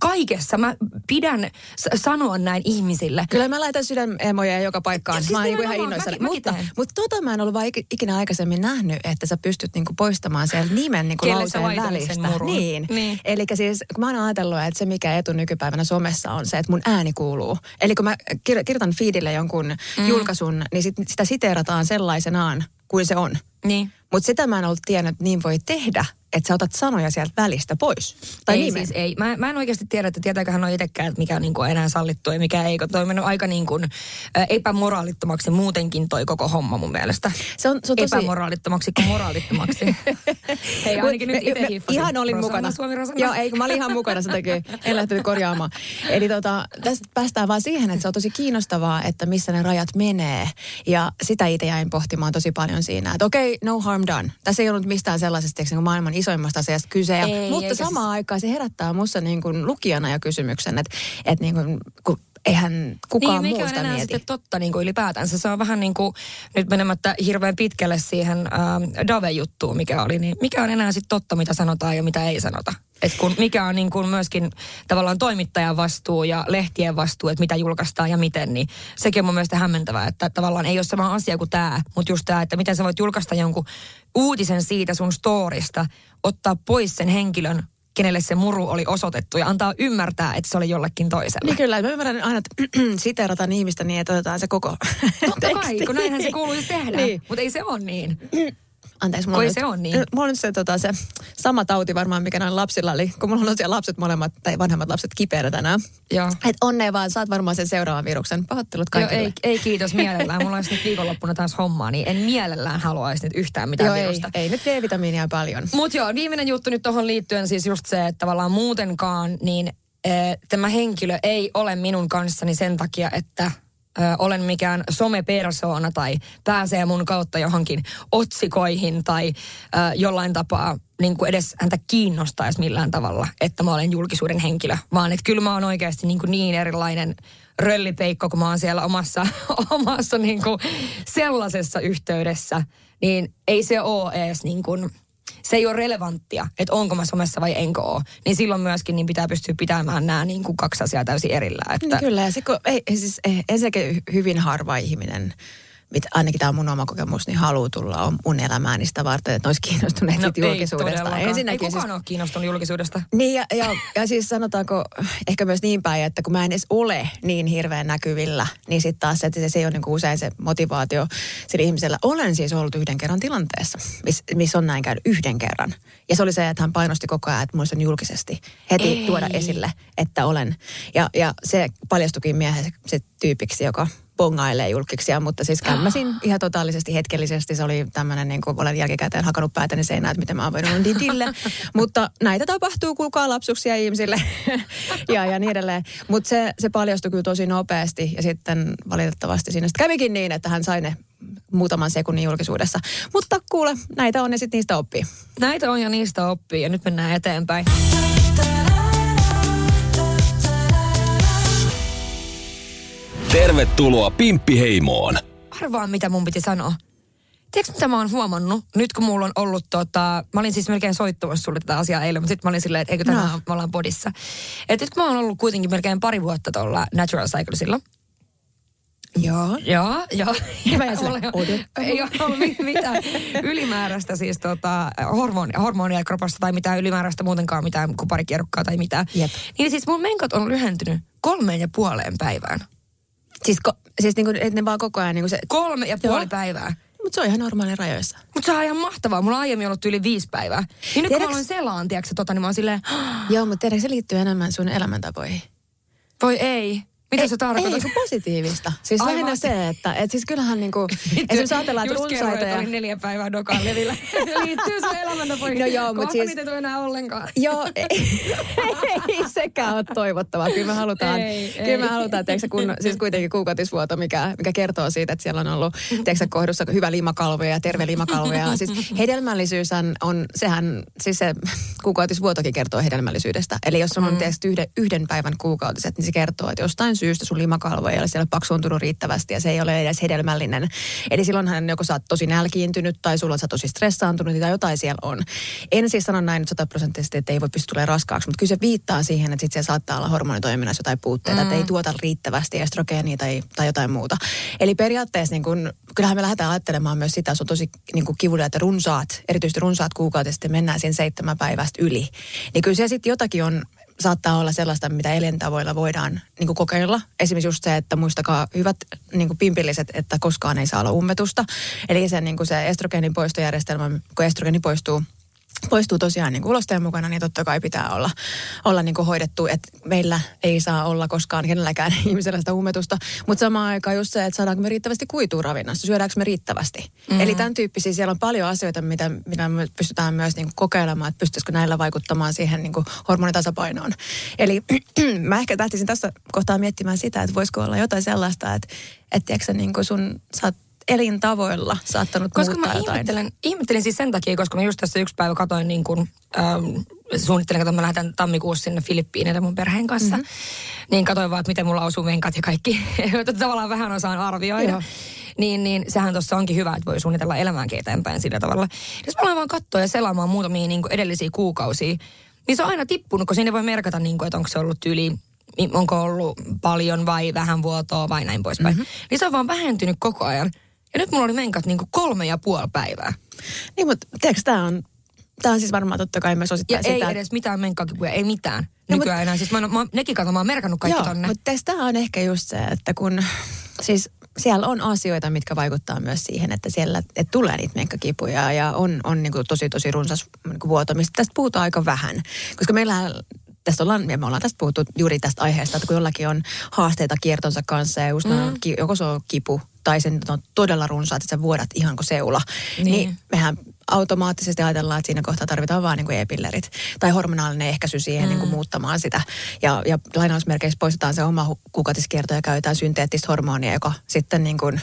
kaikessa. Mä pidän s- sanoa näin ihmisille. Kyllä mä laitan sydämemoja joka paikkaan. Ja siis mä oon niinku ihan innoissani. mäkin Mutta, mutta tota mä en ollut ikinä aikaisemmin nähnyt, että sä pystyt niinku poistamaan sieltä nimen niinku Kelle sä lauseen laitat sen välistä. Niin. Niin. Eli siis kun mä oon ajatellut, että se mikä etu nykypäivänä somessa on se, että mun ääni kuuluu. Eli kun mä kir- kirjoitan feedille jonkun mm. julkaisun, niin sit, sitä siteerataan sellaisenaan kuin se on. Niin. Mutta sitä mä en ollut tiennyt, että niin voi tehdä, että sä otat sanoja sieltä välistä pois. Tai ei nimen. siis ei. Mä, mä en oikeasti tiedä, että tietääköhän on itsekään, että mikä on niin kuin enää sallittu ja mikä ei. Toi on mennyt aika niin kuin, ä, epämoraalittomaksi muutenkin toi koko homma mun mielestä. Se on, se on tosi... Epämoraalittomaksi kuin moraalittomaksi. [laughs] Hei, ainakin nyt itse. Ihan olin Rosanna, mukana. Suomi Rosanna. Joo, ei kun mä olin ihan mukana sen takia. En lähtenyt korjaamaan. Eli tota, tästä päästään vaan siihen, että se on tosi kiinnostavaa, että missä ne rajat menee. Ja sitä itse jäin pohtimaan tosi paljon siinä, että okei, no harm done. Tässä ei ollut mistään sellaisesta niin kuin maailman isoimmasta asiasta kyse. Ja, Ei, mutta eikä samaan aikaan se herättää musta niin kuin lukijana jo kysymyksen, että, että niin kuin, kun eihän kukaan niin, muu mikä on sitä enää mieti. sitten totta niin kuin ylipäätänsä. Se on vähän niin kuin, nyt menemättä hirveän pitkälle siihen äh, Dave-juttuun, mikä oli, niin mikä on enää sitten totta, mitä sanotaan ja mitä ei sanota. Et kun, mikä on niin kuin myöskin tavallaan toimittajan vastuu ja lehtien vastuu, että mitä julkaistaan ja miten, niin sekin on mun mielestä hämmentävää, että tavallaan ei ole sama asia kuin tämä, mutta just tämä, että miten sä voit julkaista jonkun uutisen siitä sun storista, ottaa pois sen henkilön, kenelle se muru oli osoitettu ja antaa ymmärtää, että se oli jollekin toiselle. Niin kyllä, mä ymmärrän aina, että [clears throat] siteerataan ihmistä niin, että otetaan se koko Totta kai, teksti. kun näinhän se kuuluisi tehdä. Niin. Mutta ei se ole niin. [clears throat] Anteeksi, mulla ei nyt- se on niin. Mulla on nyt se, tota, se sama tauti varmaan, mikä noin lapsilla oli, kun mulla on siellä lapset molemmat, tai vanhemmat lapset kipeänä tänään. Joo. Et onnea vaan, saat varmaan sen seuraavan viruksen. Pahoittelut Joo, kaikille. ei, ei kiitos mielellään. Mulla olisi nyt viikonloppuna taas hommaa, niin en mielellään haluaisi nyt yhtään mitään Joo, ei, virusta. ei nyt D-vitamiinia paljon. Mutta joo, viimeinen juttu nyt tuohon liittyen siis just se, että tavallaan muutenkaan niin äh, tämä henkilö ei ole minun kanssani sen takia, että ö, olen mikään somepersoona tai pääsee mun kautta johonkin otsikoihin tai ö, jollain tapaa niin kuin edes häntä kiinnostaisi millään tavalla, että mä olen julkisuuden henkilö. Vaan että kyllä mä oon oikeasti niin, kuin niin erilainen röllipeikko, kun mä oon siellä omassa, [laughs] omassa niin kuin sellaisessa yhteydessä, niin ei se ole edes niin kuin, se ei ole relevanttia, että onko mä somessa vai enkö ole. Niin silloin myöskin niin pitää pystyä pitämään nämä niin kuin kaksi asiaa täysin erillään. Että, Niin kyllä, ja sit, kun, ei, ei siis, ei, ensinnäkin hyvin harva ihminen, mit, ainakin tämä on mun oma kokemus, niin haluaa tulla om- mun elämääni sitä varten, että ne olisi kiinnostuneet no, julkisuudesta. todellakaan. Ei Ensinnäkin kukaan siis, ole kiinnostunut julkisuudesta. Niin ja, ja, ja siis sanotaanko ehkä myös niin päin, että kun mä en edes ole niin hirveän näkyvillä, niin sitten taas se, että se, se ei ole niin usein se motivaatio sillä ihmisellä. Olen siis ollut yhden kerran tilanteessa, missä miss on näin käynyt yhden kerran. Ja se oli se, että hän painosti koko ajan, että muista julkisesti heti Ei. tuoda esille, että olen. Ja, ja se paljastukin miehen se tyypiksi, joka bongailee julkiksia, mutta siis kämmäsin ihan totaalisesti hetkellisesti. Se oli tämmöinen, niin kuin olen jälkikäteen hakannut päätäni seinään, että miten mä oon voinut ditille. [laughs] mutta näitä tapahtuu, kuulkaa lapsuksia ihmisille [laughs] ja, ja niin edelleen. Mutta se, se paljastui kyllä tosi nopeasti ja sitten valitettavasti siinä sitten kävikin niin, että hän sai ne muutaman sekunnin julkisuudessa. Mutta kuule, näitä on ja sitten niistä oppii. Näitä on ja niistä oppii ja nyt mennään eteenpäin. Tervetuloa Pimppiheimoon. Arvaa, mitä mun piti sanoa. Tiedätkö, mitä mä oon huomannut? Nyt kun mulla on ollut tota, mä olin siis melkein soittamassa sulle tätä asiaa eilen, mutta sitten mä olin silleen, että eikö tänään No. me ollaan podissa. Että nyt kun mä oon ollut kuitenkin melkein pari vuotta tuolla Natural Cyclesilla, Joo. Joo, joo. [laughs] Mulla ei ole-. Ei ole mitään ylimääräistä siis tota, hormoni, hormonia kropassa tai mitään ylimääräistä muutenkaan mitään kuparikierrukkaa tai mitään. Jep. Niin siis mun menkot on lyhentynyt kolmeen ja puoleen päivään. Siis, ko, siis niin kuin, että ne vaan koko ajan niin kuin se... Kolme ja puoli Joo. päivää. Mutta se on ihan normaali rajoissa. Mutta se on ihan mahtavaa. Mulla on aiemmin ollut yli viisi päivää. Niin nyt kun mä aloin selaan, tiedätkö, tota, niin mä oon silleen, [gasps] Joo, mutta tiedätkö, se liittyy enemmän sun elämäntapoihin. voi ei. Mitä se tarkoittaa? Ei, kun positiivista. Siis Aivan. lähinnä se, että et siis kyllähän niinku, [laughs] esimerkiksi ajatellaan, että runsaita ja... neljä päivää dokaan levillä. [laughs] Liittyy sun elämäntapoihin. No joo, mut Kohta siis- niitä ei enää ollenkaan. [laughs] Joo, ei, ei sekään ole toivottavaa. Kyllä me halutaan, Ei, kyllä ei. me halutaan tiedätkö, kun, siis kuitenkin kuukautisvuoto, mikä, mikä kertoo siitä, että siellä on ollut tiedätkö, kohdussa hyvä limakalvo ja terve limakalvo. Ja siis hedelmällisyys on, sehän, siis se kuukautisvuotokin kertoo hedelmällisyydestä. Eli jos on mm. yhden, yhden päivän kuukautiset, niin se kertoo, että jostain syystä sun limakalvo ei ole siellä paksuuntunut riittävästi ja se ei ole edes hedelmällinen. Eli silloinhan joko sä oot tosi nälkiintynyt tai sulla on sä tosi stressaantunut tai jotain siellä on. En siis sano näin nyt sataprosenttisesti, että ei voi pystyä tulemaan raskaaksi, mutta kyllä se viittaa siihen, että sit siellä saattaa olla hormonitoiminnassa jotain puutteita, mm. että ei tuota riittävästi estrogeenia tai, tai jotain muuta. Eli periaatteessa niin kun, kyllähän me lähdetään ajattelemaan myös sitä, että se on tosi niin kivuliaat ja runsaat, erityisesti runsaat kuukautiset ja mennään siinä seitsemän päivästä yli. Niin kyllä se sitten jotakin on, saattaa olla sellaista, mitä elintavoilla voidaan niin kuin kokeilla. Esimerkiksi just se, että muistakaa hyvät niin kuin pimpilliset, että koskaan ei saa olla ummetusta. Eli se, niin kuin se estrogeenin poistojärjestelmä, kun estrogeeni poistuu poistuu tosiaan niin ulosteen mukana, niin totta kai pitää olla, olla niin kuin hoidettu, että meillä ei saa olla koskaan kenelläkään [laughs] ihmisellä sitä ummetusta. Mutta samaan aikaan just se, että saadaanko me riittävästi kuitua ravinnossa, syödäänkö me riittävästi. Mm-hmm. Eli tämän tyyppisiä, siellä on paljon asioita, mitä, mitä me pystytään myös niin kuin kokeilemaan, että pystyisikö näillä vaikuttamaan siihen niin kuin hormonitasapainoon. Eli [clears throat] mä ehkä lähtisin tässä kohtaa miettimään sitä, että voisiko olla jotain sellaista, että, että tiedätkö, niin kuin sun, sä oot elintavoilla saattanut Koska muuttaa mä jotain. ihmettelen, ihmettelin siis sen takia, koska mä just tässä yksi päivä katoin niin kuin, ähm, suunnittelin, että mä lähdetään tammikuussa sinne Filippiineille mun perheen kanssa. Mm-hmm. Niin katoin vaan, että miten mulla osuu venkat ja kaikki, [laughs] tavallaan vähän osaan arvioida. Joo. Niin, niin sehän tuossa onkin hyvä, että voi suunnitella elämäänkin eteenpäin sillä tavalla. Jos mä vaan katsoa ja selaamaan muutamia niin kuin edellisiä kuukausia, niin se on aina tippunut, kun sinne voi merkata, niin kuin, että onko se ollut yli onko ollut paljon vai vähän vuotoa vai näin poispäin. Mm-hmm. Niin se on vaan vähentynyt koko ajan. Ja nyt mulla oli menkat niin kolme ja puoli päivää. Niin, mutta tiedätkö, tämä on, tää on siis varmaan totta kai myös Ja osittain ei sitä, edes mitään menkkakipuja, ei mitään. No, Nykyään enää. Siis mä, oon- mä, nekin kato, mä oon merkannut kaikki Joo, tonne. mutta tämä on ehkä just se, että kun siis siellä on asioita, mitkä vaikuttaa myös siihen, että siellä että tulee niitä menkkakipuja ja on, on niin kuin tosi tosi runsas niin kuin vuoto, mistä tästä puhutaan aika vähän. Koska meillä tästä ollaan, ja me ollaan tästä puhuttu juuri tästä aiheesta, että kun jollakin on haasteita kiertonsa kanssa ja just mm. ki, joko se on kipu tai sen on todella runsaat, että sä vuodat ihan kuin seula, niin, Niin. mehän automaattisesti ajatellaan, että siinä kohtaa tarvitaan vaan niin kuin e-pillerit tai hormonaalinen ehkäisy siihen mm. niin kuin muuttamaan sitä. Ja, ja lainausmerkeissä poistetaan se oma kuukautiskierto ja käytetään synteettistä hormonia, joka sitten [laughs] niin kuin,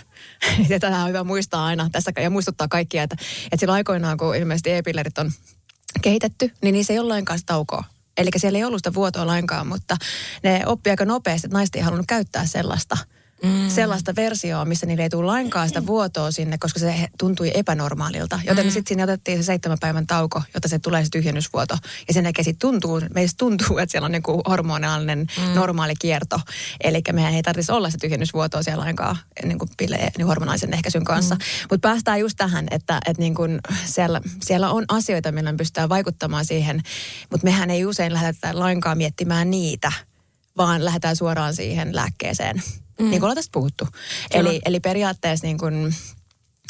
tätä on hyvä muistaa aina tässä ja muistuttaa kaikkia, että, että silloin aikoinaan, kun ilmeisesti e-pillerit on kehitetty, niin niissä ei ole lainkaan taukoa. Eli siellä ei ollut sitä vuotoa lainkaan, mutta ne oppi aika nopeasti, että naiset ei halunnut käyttää sellaista mm. sellaista versioa, missä niille ei tule lainkaan sitä vuotoa sinne, koska se tuntui epänormaalilta. Joten mm. sitten siinä otettiin se seitsemän päivän tauko, jotta se tulee se tyhjennysvuoto. Ja sen jälkeen sitten tuntuu, meistä tuntuu, että siellä on niinku hormonaalinen mm. normaali kierto. Eli mehän ei tarvitsisi olla se tyhjennysvuotoa siellä lainkaan niin kuin pille, niin hormonaalisen ehkäisyn kanssa. Mm. Mutta päästään just tähän, että, että niin kuin siellä, siellä on asioita, millä me pystytään vaikuttamaan siihen, mutta mehän ei usein lähdetä lainkaan miettimään niitä, vaan lähdetään suoraan siihen lääkkeeseen. Mm. Niin kuin ollaan tästä puhuttu. Eli, eli periaatteessa niin kuin,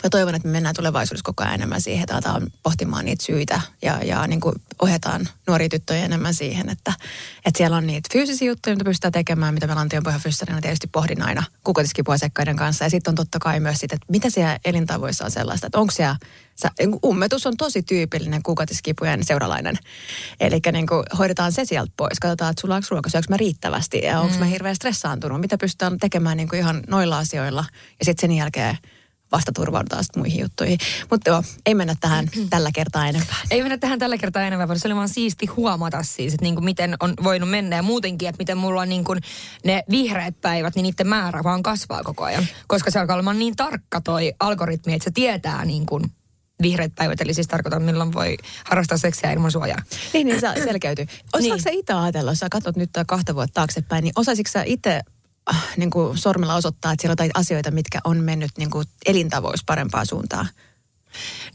mä toivon, että me mennään tulevaisuudessa koko ajan enemmän siihen, että aletaan pohtimaan niitä syitä ja, ja niin kuin ohjataan nuoria tyttöjä enemmän siihen, että, että siellä on niitä fyysisiä juttuja, mitä pystytään tekemään, mitä me Lantion fyssarina tietysti pohdin aina kuukautiskipuasekkaiden kanssa. Ja sitten on totta kai myös sitä, että mitä siellä elintavoissa on sellaista, että onko siellä niin ummetus on tosi tyypillinen kuukautiskipujen seuralainen. Eli niin kuin hoidetaan se sieltä pois. Katsotaan, että sulla onko ruoka, syöks mä riittävästi ja onko mm. mä hirveän stressaantunut. Mitä pystytään tekemään niin kuin ihan noilla asioilla. Ja sitten sen jälkeen vasta turvaudutaan sitten muihin juttuihin. Mutta joo, ei mennä tähän tällä kertaa enempää. Ei mennä tähän tällä kertaa enemmän, vaan se oli vaan siisti huomata siis, että niin kuin miten on voinut mennä ja muutenkin, että miten mulla on niin kuin ne vihreät päivät, niin niiden määrä vaan kasvaa koko ajan. Koska se alkaa olemaan niin tarkka toi algoritmi, että se tietää niin kuin vihreät päivät, eli siis tarkoitan milloin voi harrastaa seksiä ilman suojaa. Niin, niin se selkeytyy. Osaatko Niin. sä itse ajatella, jos sä katsot nyt kahta vuotta taaksepäin, niin osaisitko sä itse niin kuin sormella osoittaa, että siellä on asioita, mitkä on mennyt niin kuin elintavoissa parempaan suuntaan?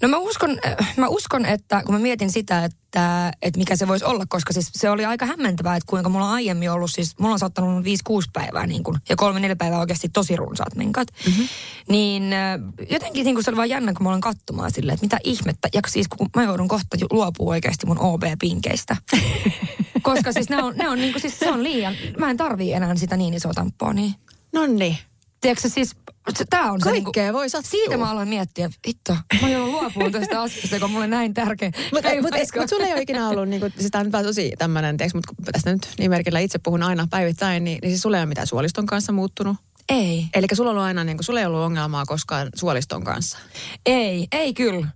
No mä uskon, äh, mä uskon, että kun mä mietin sitä, että, että mikä se voisi olla, koska siis se oli aika hämmentävää, että kuinka mulla on aiemmin ollut, siis mulla on saattanut 5-6 päivää niin kuin, ja kolme neljä päivää oikeasti tosi runsaat menkat. Mm-hmm. Niin äh, jotenkin niin kuin se oli vaan jännä, kun mä olen katsomaan silleen, että mitä ihmettä. Ja siis kun mä joudun kohta luopua oikeasti mun OB-pinkeistä. [laughs] Koska siis ne on, ne on niinku, siis se on liian, mä en tarvii enää sitä niin isoa tamponia. Nonni. Tiedätkö siis, se- tää on se niinku, Kaikkea voi sattua. Siitä mä aloin miettiä, hitto, mä joudun luopumaan tästä asiasta, on mulle näin tärkeä. Mutta mut, mut sulla ei ole ikinä ollut, niinku, siis tää on nyt tosi tämmönen, tiiäks, mutta tästä nyt nimimerkillä itse puhun aina päivittäin, niin, niin siis sulla ei ole mitään suoliston kanssa muuttunut. Ei, Eli sulla on ollut aina, niin kuin, sulla ei ollut ongelmaa koskaan suoliston kanssa. ei, ei kyllä.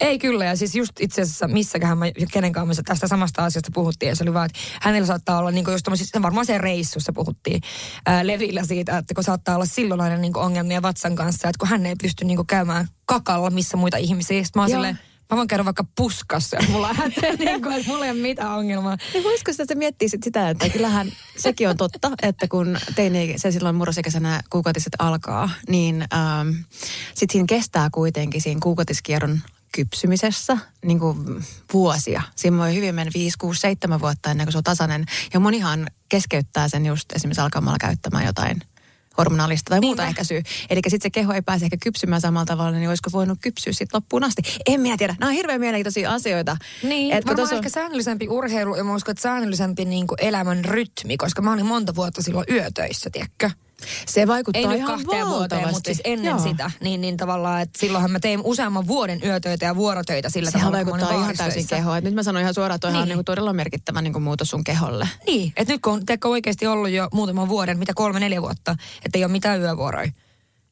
Ei kyllä, ja siis just itse asiassa missäköhän mä, kenen kanssa me tästä samasta asiasta puhuttiin, ja se oli vaan, että hänellä saattaa olla, niin kuin just tommosissa- varmaan se reissussa puhuttiin ää, Levillä siitä, että kun saattaa olla silloin aina niin ongelmia vatsan kanssa, että kun hän ei pysty niin käymään kakalla, missä muita ihmisiä, sitten mä oon silleen, mä voin käydä vaikka puskassa, mulla on hätä, [laughs] niin kuin, että mulla ei ole mitään ongelmaa. Niin voisiko sitä miettiä sit sitä, että kyllähän sekin on totta, että kun teini, se silloin murrosikäisenä kuukautiset alkaa, niin ähm, sitten siinä kestää kuitenkin siinä kuukautiskierron kypsymisessä niin kuin vuosia. Siinä voi hyvin mennä 5, 6, 7 vuotta ennen kuin se on tasainen. Ja monihan keskeyttää sen just esimerkiksi alkamalla käyttämään jotain hormonaalista tai muuta Niinpä. ehkäisyä. Eli sitten se keho ei pääse ehkä kypsymään samalla tavalla, niin olisiko voinut kypsyä sitten loppuun asti. En minä tiedä. Nämä on hirveän mielenkiintoisia asioita. Niin, Et varmaan on- ehkä säännöllisempi urheilu ja mä uskon, että säännöllisempi niin elämän rytmi, koska mä olin monta vuotta silloin yötöissä, tiedätkö? Se vaikuttaa Ei nyt ihan kahteen vuoteen, mutta siis ennen Joo. sitä. Niin, niin tavallaan, että silloinhan mä tein useamman vuoden yötöitä ja vuorotöitä sillä Sehän tavalla, vaikuttaa ihan täysin kehoon. Et Nyt mä sanon ihan suoraan, että toihan on Niin. niinku todella merkittävä niinku muutos sun keholle. Niin, että nyt kun on oikeasti ollut jo muutaman vuoden, mitä kolme, neljä vuotta, että ei ole mitään yövuoroja.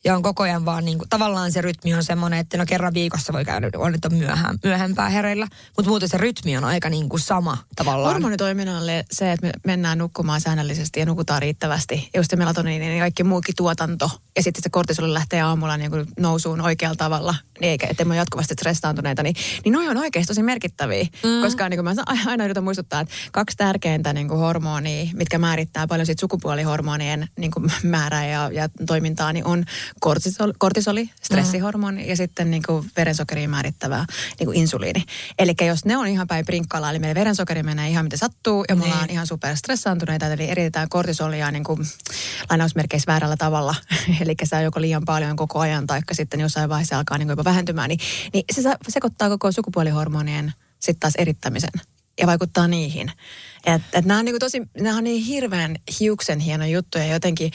Ja on koko ajan vaan niin kuin, tavallaan se rytmi on semmoinen, että no kerran viikossa voi käydä, on että on myöhään, myöhempää hereillä. Mutta muuten se rytmi on aika niin kuin sama tavallaan. Hormonitoiminnalle se, että me mennään nukkumaan säännöllisesti ja nukutaan riittävästi. Ja just se melatoniini ja kaikki muukin tuotanto. Ja sitten se kortisoli lähtee aamulla niin kuin nousuun oikealla tavalla. Niin eikä, ettei me jatkuvasti stressaantuneita. Niin, niin noi on oikeasti tosi merkittäviä. Mm. Koska niin kuin mä [laughs] aina yritän muistuttaa, että kaksi tärkeintä niin kuin hormonia, mitkä määrittää paljon sit sukupuolihormonien niin kuin [laughs] määrää ja, ja toimintaa, niin on kortisol, kortisoli, stressihormoni ja sitten niin kuin verensokeriin määrittävä niin kuin insuliini. Eli jos ne on ihan päin prinkkalaa, eli meidän verensokeri menee ihan miten sattuu ja me Niin. ollaan ihan super stressaantuneita, eli eritetään kortisolia niin kuin lainausmerkeissä väärällä tavalla. [laughs] eli se on joko liian paljon koko ajan, tai sitten jossain vaiheessa alkaa niin kuin jopa vähentymään, niin, niin se sekoittaa koko sukupuolihormonien sitten taas erittämisen ja vaikuttaa niihin. Et, et nämä on niin tosi, nämä on niin hirveän hiuksen hieno juttu ja jotenkin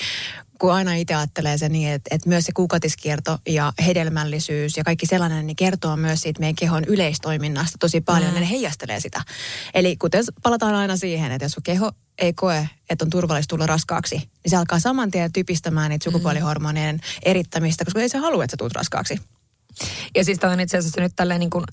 kun aina itse ajattelee se niin, että, että myös se kuukautiskierto ja hedelmällisyys ja kaikki sellainen, niin kertoo myös siitä meidän kehon yleistoiminnasta tosi paljon. Mm. Ja ne heijastelee sitä. Eli kuten palataan aina siihen, että jos sun keho ei koe, että on turvallista tulla raskaaksi, niin se alkaa saman tien typistämään niitä sukupuolihormonien erittämistä, koska ei se halua, että sä tulet raskaaksi. Ja siis tämä on itse asiassa nyt tälleen niin kuin,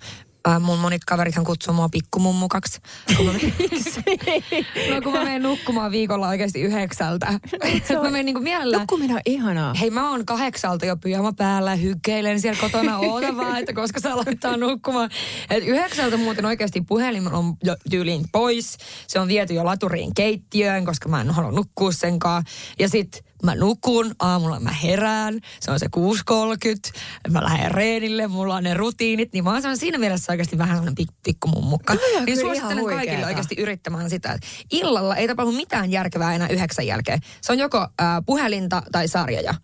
äh, mun monit kaverithan kutsuu mua pikkumummukaksi. Kun mä, [laughs] no kun mä menen nukkumaan viikolla oikeasti yhdeksältä. Et mä menen niin kuin mielellään. Nukkuminen on ihanaa. Hei, mä oon kahdeksalta jo pyjama päällä, hykkeilen siellä kotona, oota vaan, että koska saa laittaa nukkumaan. Et yhdeksältä muuten oikeasti puhelin on jo tyyliin pois. Se on viety jo laturiin keittiöön, koska mä en halua nukkua senkaan. Ja sit mä nukun, aamulla mä herään, se on se 6.30, mä lähden reenille, mulla on ne rutiinit, niin mä oon siinä mielessä oikeasti vähän sellainen pik, pikkumummukka. Toi on Niin kyllä suosittelen kaikille oikeasti yrittämään sitä, illalla ei tapahdu mitään järkevää enää yhdeksän jälkeen. Se on joko ää, puhelinta tai sarjoja.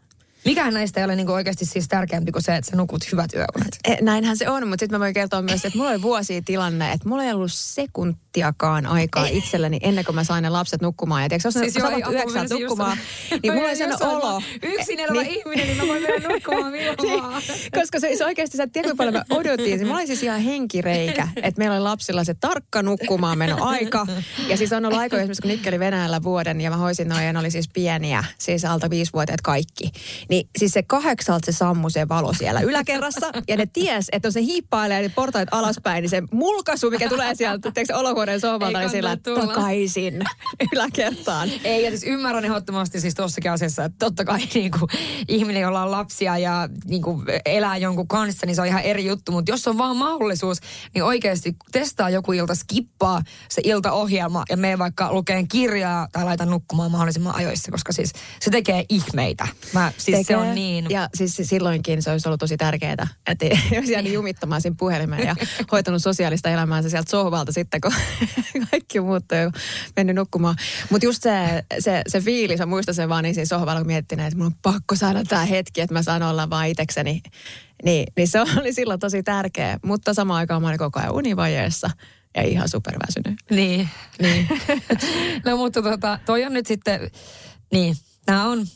Mikään näistä ei ole niinku oikeasti siis tärkeämpi kuin se, että sä nukut hyvät yöunet. E, Näinhän se on, mutta sitten mä voin kertoa myös, että mulla oli vuosia tilanne, että mulla ei ollut sekuntiakaan aikaa itselleni ennen kuin mä sain ne lapset nukkumaan. Ja tiedätkö, jos Siis ei, yhdeksältä menisin just nukkumaan, niin mulla sellainen just olo. Yksin elävä Niin. ihminen, niin mä voin mennä nukkumaan milloin vaan. [laughs] Koska se, se oikeasti, sä et tiedä, kuinka paljon mä odotin. Mulla oli siis ihan henkireikä, että meillä oli lapsilla se tarkka nukkumaan meno aika. Ja siis on ollut aikoja esimerkiksi, kun Nikki oli Venäjällä vuoden ja mä hoisin noin, ja ne oli siis pieniä, siis alta viisivuotiaat kaikki. Niin siis se kahdeksalta se sammu se valo siellä yläkerrassa. Ja ne ties, että jos se hiippailee ne portaat alaspäin, niin se mulkaisu, mikä tulee sieltä, teekö olohuoneen sohvalta, niin sillä tulla. takaisin yläkertaan. Ei, ja siis ymmärrän ehdottomasti siis tossakin asiassa, että totta kai [laughs] niin kuin, ihminen, jolla on lapsia ja niin kuin, elää jonkun kanssa, niin se on ihan eri juttu. Mutta jos on vaan mahdollisuus, niin oikeasti testaa joku ilta, skippaa se iltaohjelma ja mene vaikka lukeen kirjaa tai laita nukkumaan mahdollisimman ajoissa, koska siis se tekee ihmeitä. Mä, siis se on niin... Ja siis silloinkin se olisi ollut tosi tärkeää, että [laughs] olisi jäänyt jumittamaan siinä puhelimeen ja [laughs] hoitanut sosiaalista elämäänsä sieltä sohvalta sitten, kun [laughs] kaikki muut on jo mennyt nukkumaan. Mutta just se, se, se fiilis, mä muistan sen vaan niin siinä sohvalla, kun miettin, että mun on pakko saada tämä hetki, että mä saan olla vaan itsekseni. Niin, niin se oli silloin tosi tärkeä, mutta samaan aikaan mä olin koko ajan univajeessa. ja ihan superväsynyt. Niin, niin. no mutta tota, toi on nyt sitten, niin, nämä on,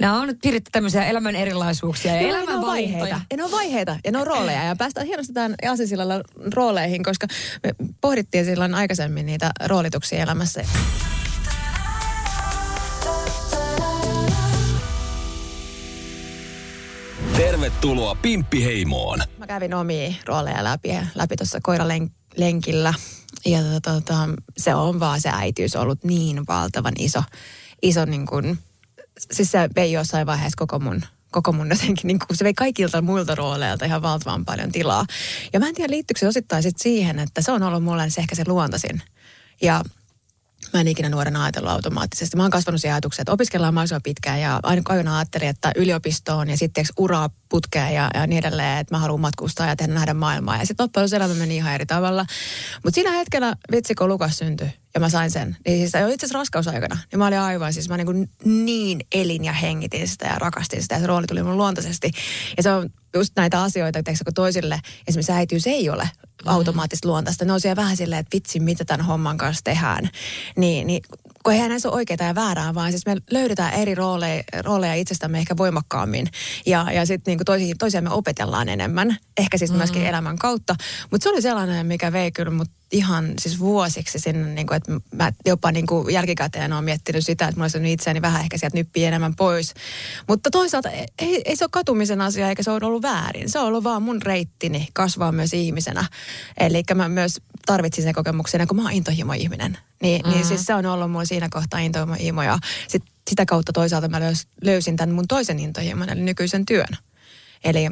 nämä on nyt piiritti tämmöisiä elämän erilaisuuksia ja Joo, elämän ne vaiheita. Ja ne on vaiheita ja ne on rooleja. Ja päästään hienosti tämän Aasinsillalla rooleihin, koska me pohdittiin silloin aikaisemmin niitä roolituksia elämässä. Tervetuloa Pimppiheimoon. Mä kävin omia rooleja läpi, läpi tuossa koiralenkillä. Ja tota, tota, se on vaan se äitiys ollut niin valtavan iso, iso niin kuin, siis se vei jossain vaiheessa koko mun, koko mun jotenkin, niin kuin, se vei kaikilta muilta rooleilta ihan valtavan paljon tilaa. Ja mä en tiedä, liittyykö se osittain sit siihen, että se on ollut mulle se ehkä se luontaisin. Ja Mä en ikinä nuorena ajatellut automaattisesti. Mä oon kasvanut siihen ajatukseen, että opiskellaan mahdollisimman pitkään ja aina aina ajattelin, että yliopistoon ja sitten uraa putkeen ja, ja niin edelleen, että mä haluan matkustaa ja tehdä nähdä maailmaa. Ja sitten loppujen elämä meni ihan eri tavalla. Mutta siinä hetkellä, vitsi kun Lukas syntyi ja mä sain sen, niin siis itse asiassa raskausaikana. Ja mä olin aivan, siis mä niin, niin elin ja hengitin sitä ja rakastin sitä ja se rooli tuli mun luontaisesti. Ja se on just näitä asioita, että kun toisille esimerkiksi äitiys ei ole automaattisesti luontaista. Ne on siellä vähän silleen, että vitsi, mitä tämän homman kanssa tehdään. Niin, niin kun eihän näissä ole oikeita ja väärää, vaan siis me löydetään eri rooleja, rooleja itsestämme ehkä voimakkaammin. Ja, ja sitten niin toisiin, toisiaan me opetellaan enemmän, ehkä siis myöskin elämän kautta. Mutta se oli sellainen, mikä vei kyllä mut ihan siis vuosiksi sinne, niin kuin, että mä jopa niin kuin jälkikäteen olen miettinyt sitä, että mulla olisi itseäni vähän ehkä sieltä nyppiä enemmän pois. Mutta toisaalta ei, ei se ole katumisen asia, eikä se ole ollut väärin. Se on ollut vaan mun reittini kasvaa myös ihmisenä. Eli mä myös tarvitsin sen kokemuksen, kun mä oon intohimo-ihminen. Niin, mm-hmm. niin siis se on ollut mulla siinä kohtaa intohimo ja sit, sitä kautta toisaalta mä löys, löysin tämän mun toisen intohimon, eli nykyisen työn. Eli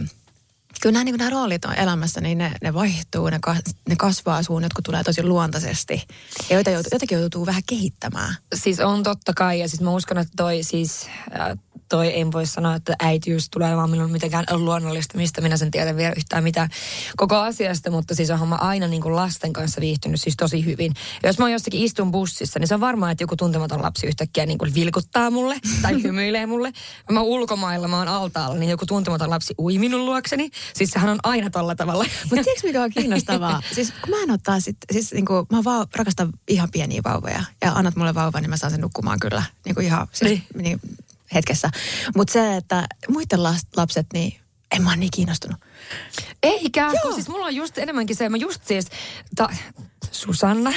kyllä nämä, niin nämä roolit on elämässä, niin ne, ne vaihtuu, ne, kas, ne kasvaa suun, jotkut tulee tosi luontaisesti. Ja joita joutuu, jotakin joutuu vähän kehittämään. Siis on totta kai, ja siis mä uskon, että toi siis, äh, toi en voi sanoa, että äitiys tulee olemaan minulle mitenkään luonnollista, mistä minä sen tiedän vielä yhtään mitä koko asiasta, mutta siis onhan mä aina niin kuin lasten kanssa viihtynyt siis tosi hyvin. Ja jos mä jossakin istun bussissa, niin se on varmaa, että joku tuntematon lapsi yhtäkkiä niin kuin vilkuttaa mulle tai [laughs] hymyilee mulle. Mä ulkomailla, mä oon altaalla, niin joku tuntematon lapsi ui minun luokseni. Siis sehän on aina tolla tavalla. Mutta tiedätkö mikä on kiinnostavaa? [laughs] siis kun mä en ottaa sit, siis niin kuin, mä vaan rakastan ihan pieniä vauvoja. Ja annat mulle vauvan, niin mä saan sen nukkumaan kyllä. Niin kuin ihan siis, niin. Niin, hetkessä. Mutta se, että muiden lapset, niin en mä ole niin kiinnostunut. Eikä, Joo. kun siis mulla on just enemmänkin se, mä just siis, ta, Susanna.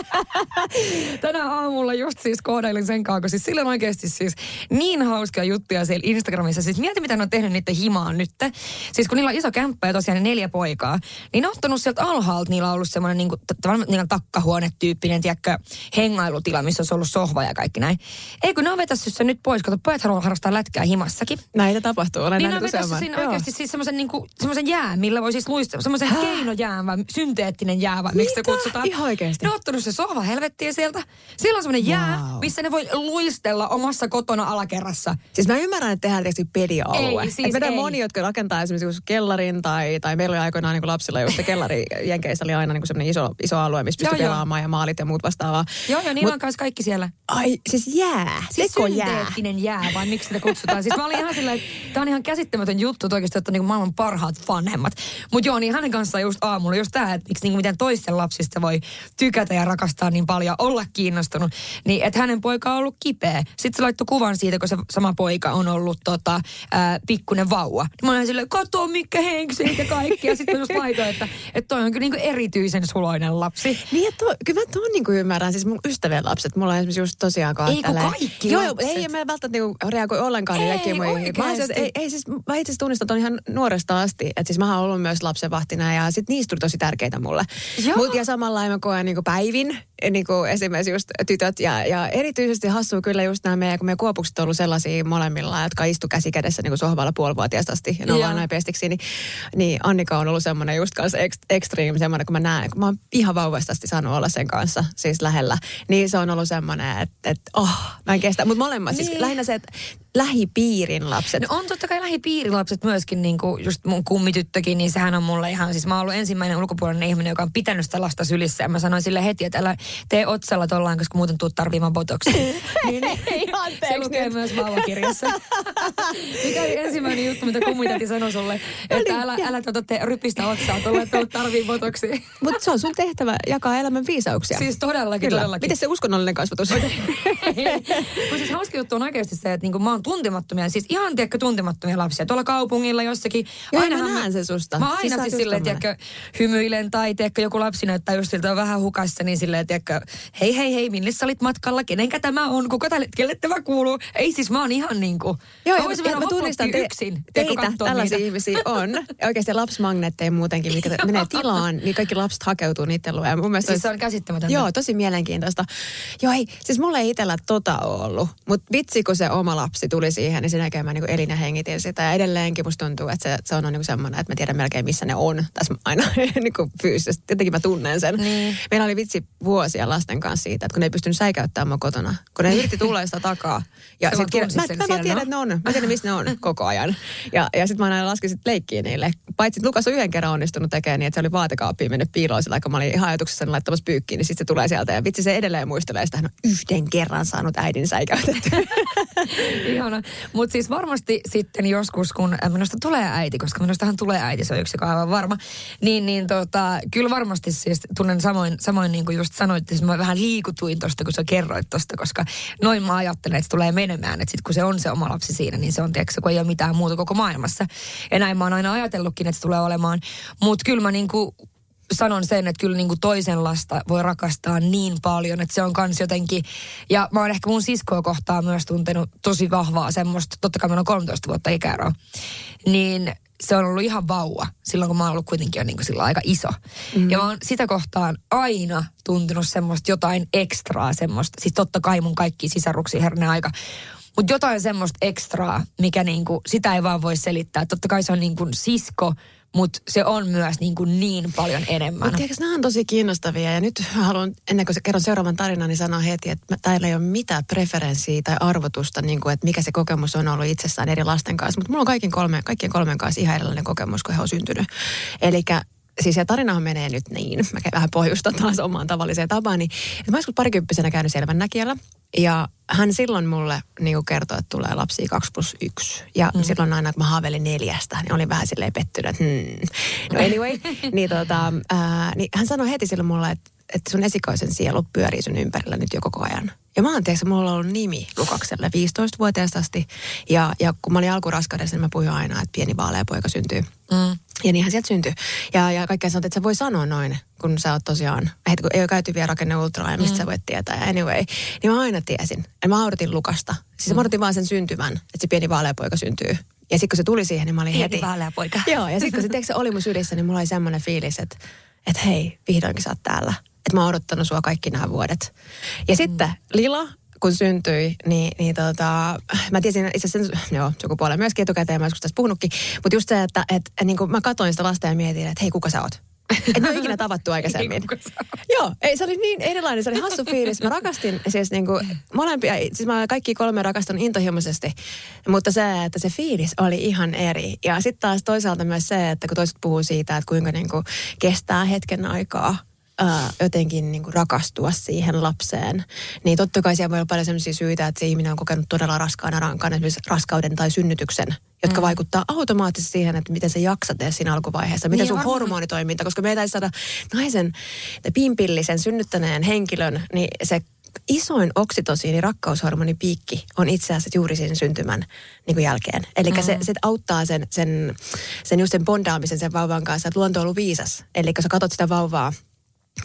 [laughs] Tänä aamulla just siis koodailin sen kanssa, kun siis sillä on oikeasti siis niin hauskaa juttuja siellä Instagramissa. Siis mieti, mitä ne on tehnyt niiden himaan nyt. Siis kun niillä on iso kämppä ja tosiaan ne neljä poikaa, niin ne on ottanut sieltä alhaalta, niillä on ollut semmoinen niin kuin, niillä takkahuone-tyyppinen, tiedätkö, hengailutila, missä on ollut sohva ja kaikki näin. Ei kun ne on vetässyt sen nyt pois, kato, pojat haluaa harrastaa lätkää himassakin. Näitä tapahtuu, olen niin ne on vetänyt sinne oikeasti siis semmoisen niin semmoisen jää, millä voi siis luistaa, semmoisen keinojään vai synteettinen jää vai miksi se kutsutaan. Ihan oikeasti. Ne on ottanut se sohva helvettiin sieltä. Siellä on semmoinen jää, wow. missä ne voi luistella omassa kotona alakerrassa. Siis mä ymmärrän, että tehdään tietysti pelialue. Ei, siis ei. moni, jotka rakentaa esimerkiksi kellarin tai, tai meillä oli aikoinaan niin lapsilla just se kellari [laughs] Jenkeissä oli aina niin semmoinen iso, iso alue, missä pystyi joo. pelaamaan ja maalit ja muut vastaavaa. Joo, joo, niillä on kanssa kaikki siellä. Ai, siis jää. Siis Tekojää. synteettinen jää, vai miksi sitä kutsutaan? Siis mä olin ihan silleen, että tää on ihan käsittämätön juttu, että oikeasti että niinku maailman parhaat vanhemmat. Mutta joo, niin hänen kanssaan just aamulla just tää, että miksi niinku miten toisten lapsista voi tykätä ja rakastaa niin paljon, olla kiinnostunut. Niin, että hänen poika on ollut kipeä. Sitten se laittoi kuvan siitä, kun se sama poika on ollut tota, ää, pikkunen vauva. Niin mä olin silleen, kato mikä henkseet ja kaikki. Ja sitten just laitoin, että, että toi on kyllä niinku erityisen suloinen lapsi. Niin, että kyllä mä tuon niin ymmärrän. Siis mun ystävien lapset, mulla on esimerkiksi just tosiaan Ei, kun kaikki Joo, joo, lapset. ei, mä välttämättä niinku reagoi ollenkaan Ei, ei, muihin. Mä, siis, ei, ei, siis, mä itse asiassa tunnistan ton ihan nuoresta asti. Että siis mä oon ollut myös lapsenvahtina ja sit niistä tuli tosi tärkeitä mulle. Joo. Mut, ja samalla mä koen niinku päivin, niinku esimerkiksi just tytöt. Ja, ja erityisesti hassua kyllä just nämä meidän, kun meidän kuopukset on ollut sellaisia molemmilla, jotka istu käsi kädessä niinku sohvalla puolivuotiaasta asti. Ja ne vaan näin pestiksi. Niin, niin Annika on ollut semmoinen just kanssa extreme, semmoinen, kun mä näen, kun mä oon ihan vauvasta asti saanut olla sen kanssa, siis lähellä. Niin se on ollut semmoinen, että, että oh, mä en kestä. Mutta molemmat, siis Niin. lähinnä se, että lähipiirin lapset. No on totta kai lähipiirilapset myöskin, niin kuin just mun kummityttökin, niin sehän on mulle ihan, siis mä oon ollut ensimmäinen ulkopuolinen ihminen, joka on pitänyt sitä lasta sylissä. Ja mä sanoin sille heti, että älä tee otsalla tollaan, koska muuten tuut tarviimaan botoksia. [laughs] niin, Ei, se lukee nyt. myös vauvakirjassa. [laughs] Mikä oli ensimmäinen juttu, mitä kummitäti sanoi sulle, että älä, älä tuota te rypistä otsaa, tuolla että tarvii botoksia. [laughs] Mutta se on sun tehtävä jakaa elämän viisauksia. Siis todellakin, Kyllä. todellakin. Miten se uskonnollinen kasvatus? Mutta siis hauska juttu on oikeasti se, että niinku mä oon tuntemattomia, siis ihan tiedätkö tuntemattomia lapsia. Tuolla kaupungilla jossakin. Joo, Ainahan mä näen sen susta. Mä Siis aina siis, just silleen, tiedätkö, hymyilen tai tiedätkö, joku lapsi näyttää just siltä vähän hukassa, niin silleen, tiedätkö, hei hei hei, minne sä olit matkalla, kenenkä tämä on, kuka tälle, kelle tämä kuuluu. Ei siis mä oon ihan niinku, Joo, mä voisin mennä mä tunnistan te, yksin. teitä, tällaisia niitä. ihmisiä on. Oikeasti lapsmagneetteja muutenkin, mikä [laughs] menee tilaan, niin kaikki lapset hakeutuu niiden luo. Mun mielestä Siis se on käsittämätöntä. Joo, tosi mielenkiintoista. Joo, ei, siis mulla ei itsellä tota ollut. Mutta vitsi, kun se oma lapsi tuli siihen, niin sen jälkeen mä niin elin ja hengitin sitä. Ja edelleenkin musta tuntuu, että se, se on niin semmoinen, että mä tiedän melkein missä ne on. Tässä aina [laughs] niin kuin fyysisesti. Jotenkin mä tunnen sen. Niin. Meillä oli vitsi vuosia lasten kanssa siitä, että kun ne ei pystynyt säikäyttämään mua kotona. Kun ne yritti tulla sitä takaa. Ja sit tunsit mä, mä, mä tiedän, no. että ne on. Mä tiedän, missä ne on [laughs] koko ajan. Ja, ja sitten mä aina laskin sit leikkiä niille. Paitsi että Lukas on yhden kerran onnistunut tekemään niin, että se oli vaatekaappiin mennyt piiloon sillä, kun mä olin ihan ajatuksessa laittamassa pyykkiin, niin sitten se tulee sieltä. Ja vitsi se edelleen muistelee sitä, hän on yhden kerran saanut äidin säikäytetty. [laughs] Ihana. Mutta siis varmasti sitten joskus, kun äh, minusta tulee äiti, koska minustahan tulee äiti, se on yksi, joka on aivan varma, niin, niin tota, kyllä varmasti siis tunnen samoin, samoin niin kuin just sanoit, että mä vähän liikutuin tosta, kun sä kerroit tosta, koska noin mä ajattelen, että se tulee menemään, että sit kun se on se oma lapsi siinä, niin se on, tiedätkö, kun ei ole mitään muuta koko maailmassa. Ja näin mä oon aina ajatellutkin, että se tulee olemaan. Mutta kyllä mä niin kuin sanon sen, että kyllä niin toisen lasta voi rakastaa niin paljon, että se on kans jotenkin, ja mä oon ehkä mun siskoa kohtaan myös tuntenut tosi vahvaa semmoista, totta kai meillä on 13 vuotta ikäeroa, niin se on ollut ihan vauva silloin, kun mä oon ollut kuitenkin jo niin kuin aika iso. Mm. Ja mä oon sitä kohtaan aina tuntenut semmoista jotain ekstraa semmoista, siis totta kai mun kaikki sisaruksia herne aika, mutta jotain semmoista ekstraa, mikä niinku, sitä ei vaan voi selittää. Totta kai se on niinku sisko, mutta se on myös niinku niin paljon enemmän. Mutta nämä on tosi kiinnostavia ja nyt haluan, ennen kuin kerron seuraavan tarinan, niin sanoa heti, että täällä ei ole mitään preferenssiä tai arvotusta, niin kuin, että mikä se kokemus on ollut itsessään eri lasten kanssa. Mutta mulla on kaikkien, kolme, kaikkien kolmen kanssa ihan erilainen kokemus, kun he on syntynyt. Eli siis se tarinahan menee nyt niin, mä vähän pohjustan taas omaan tavalliseen tapaan, niin että mä joskus parikymppisenä käynyt selvännäkijällä ja hän silloin mulle niin kertoi, että tulee lapsia 2 plus 1. Ja mm. silloin aina, kun mä haaveilin neljästä, niin olin vähän silleen pettynyt, että hmm. No anyway, [laughs] niin, tota, ää, niin hän sanoi heti silloin mulle, että, että sun esikoisen sielu pyörii sun ympärillä nyt jo koko ajan. Ja mä oon, tiedätkö, mulla on ollut nimi Lukakselle 15-vuotiaasta asti. Ja, ja kun mä olin alkuraskaudessa, niin mä puhuin aina, että pieni vaalea poika syntyy. Mm. Ja niinhän sieltä syntyi. Ja, ja kaikkea sanottiin, että sä voi sanoa noin, kun sä oot tosiaan, heti kun ei ole käyty vielä rakenne ultraa ja mistä mm. sä voit tietää. Ja anyway, niin mä aina tiesin. Ja mä odotin Lukasta. Siis mä odotin vaan sen syntyvän, että se pieni vaalea poika syntyy. Ja sitten kun se tuli siihen, niin mä olin Pieni heti. vaalea poika. Joo, ja sitten kun se, [laughs] tiedätkö, se oli mun sydässä, niin mulla oli semmoinen fiilis, että, että hei, vihdoinkin sä oot täällä. Että mä oon odottanut sua kaikki nämä vuodet. Ja sitten Lila, kun syntyi, niin, niin tota, mä tiesin itse asiassa sen, joo, sukupuolen myöskin etukäteen, mä joskus tästä puhunutkin, mutta just se, että et, et, niin kun mä katsoin sitä lasta ja mietin, että hei, kuka sä oot? Et ole ikinä tavattu aikaisemmin. [laughs] Joo, ei, se oli niin erilainen, se oli hassu fiilis. Mä rakastin siis niinku molempia, siis mä kaikki kolme rakastan intohimoisesti, mutta se, että se fiilis oli ihan eri. Ja sitten taas toisaalta myös se, että kun toiset puhuu siitä, että kuinka niinku kestää hetken aikaa ää, jotenkin niin kuin rakastua siihen lapseen. Niin totta kai siellä voi olla paljon sellaisia syitä, että se ihminen on kokenut todella raskaana rankan, esimerkiksi raskauden tai synnytyksen, jotka mm. vaikuttaa automaattisesti siihen, että miten se jaksat edes siinä alkuvaiheessa, miten Niin, sun varmaan. hormonitoiminta, koska me ei saada naisen pimpillisen synnyttäneen henkilön, niin se isoin oksitosiini, rakkaushormonipiikki on itse asiassa juuri sen syntymän niin kuin jälkeen. Eli mm. se, se auttaa sen, sen, sen just sen bondaamisen sen vauvan kanssa, että luonto on ollut viisas. Eli kun sä katsot sitä vauvaa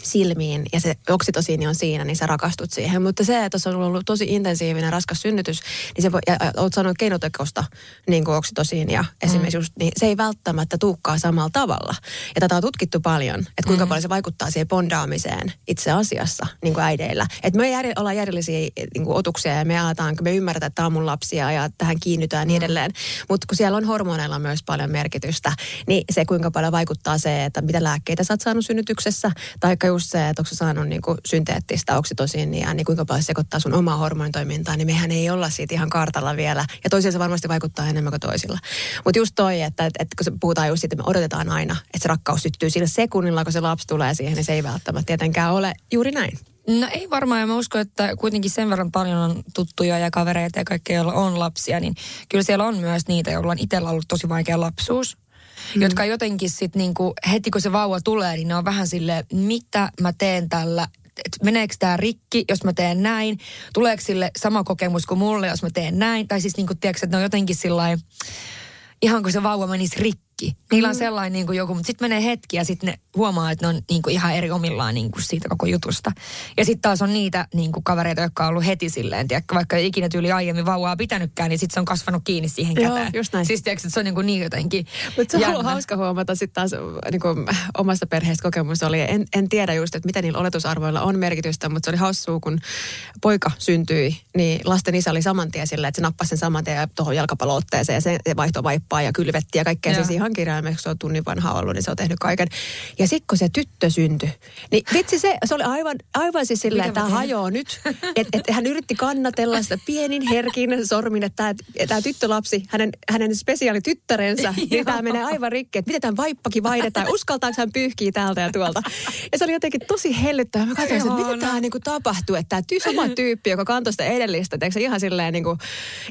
silmiin ja se oksitosiini on siinä, niin sä rakastut siihen. Mutta se, että se on ollut tosi intensiivinen raskas synnytys, niin se voi, ja, ja oot sanonut keinotekosta niin kuin oksitosiinia esimerkiksi just, niin se ei välttämättä tuukkaa samalla tavalla. Ja tätä on tutkittu paljon, että kuinka mm. paljon se vaikuttaa siihen bondaamiseen itse asiassa niin kuin äideillä. Että me ei jär, olla järjellisiä niin kuin otuksia ja me aletaan, me ymmärretään, että tämä on mun lapsia ja tähän kiinnytään ja niin edelleen. Mutta kun siellä on hormoneilla myös paljon merkitystä, niin se kuinka paljon vaikuttaa se, että mitä lääkkeitä sä oot saanut synnytyksessä, tai just se, että onko sä saanut niin kuin synteettistä oksitosiinia, niin kuinka paljon se sekoittaa sun omaa hormonitoimintaa, niin mehän ei olla siitä ihan kartalla vielä. Ja toisilla se varmasti vaikuttaa enemmän kuin toisilla. Mutta just toi, että, että, että kun puhutaan just siitä, että me odotetaan aina, että se rakkaus syttyy sillä sekunnilla, kun se lapsi tulee siihen, niin se ei välttämättä tietenkään ole juuri näin. No ei varmaan, ja mä uskon, että kuitenkin sen verran paljon on tuttuja ja kavereita ja kaikkea, joilla on lapsia, niin kyllä siellä on myös niitä, joilla on itsellä ollut tosi vaikea lapsuus. Mm. Jotka jotenkin sitten niinku, heti kun se vauva tulee, niin ne on vähän sille, mitä mä teen tällä, että meneekö tämä rikki, jos mä teen näin, tuleeko sille sama kokemus kuin mulle, jos mä teen näin, tai siis niinku, tiedätkö, että ne on jotenkin sillä ihan kuin se vauva menisi rikki. Niillä on sellainen niin kuin joku, mutta sitten menee hetki ja sitten ne huomaa, että ne on niin kuin ihan eri omillaan niin kuin siitä koko jutusta. Ja sitten taas on niitä niin kuin kavereita, jotka on ollut heti silleen, tiedätkö, vaikka ei ikinä tyyli aiemmin vauvaa pitänytkään, niin sitten se on kasvanut kiinni siihen Joo, käteen. just näin. Siis tiedätkö, että se on niin, kuin niin jotenkin Mutta se on ollut hauska huomata sitten taas niin kuin, omasta perheestä kokemus oli. En, en tiedä just, että mitä niillä oletusarvoilla on merkitystä, mutta se oli haussua, kun poika syntyi, niin lasten isä oli saman tien sillä, että se nappasi sen saman tien tuohon jalkapallootteeseen ja se, vaihtoi vaippaa ja kylvetti ja kaikkea. Siis ihan kirjaimeksi, se on tunnin vanha ollut, niin se on tehnyt kaiken. Ja sitten kun se tyttö syntyi, niin vitsi se, se oli aivan, aivan siis sillä, Mitä että mä tämä hajoaa nyt. Että et hän yritti kannatella sitä pienin herkin sormin, että tämä tyttölapsi, hänen, hänen spesiaalityttärensä, [laughs] niin tämä menee aivan rikki, että miten tämän vaippakin vaihdetaan, uskaltaako hän pyyhkiä täältä ja tuolta. Ja se oli jotenkin tosi hellyttävää. Mä katsoin, että mitä tämä niinku tapahtuu, että tämä ty- sama tyyppi, joka kantoi sitä edellistä, teekö se ihan silleen niinku,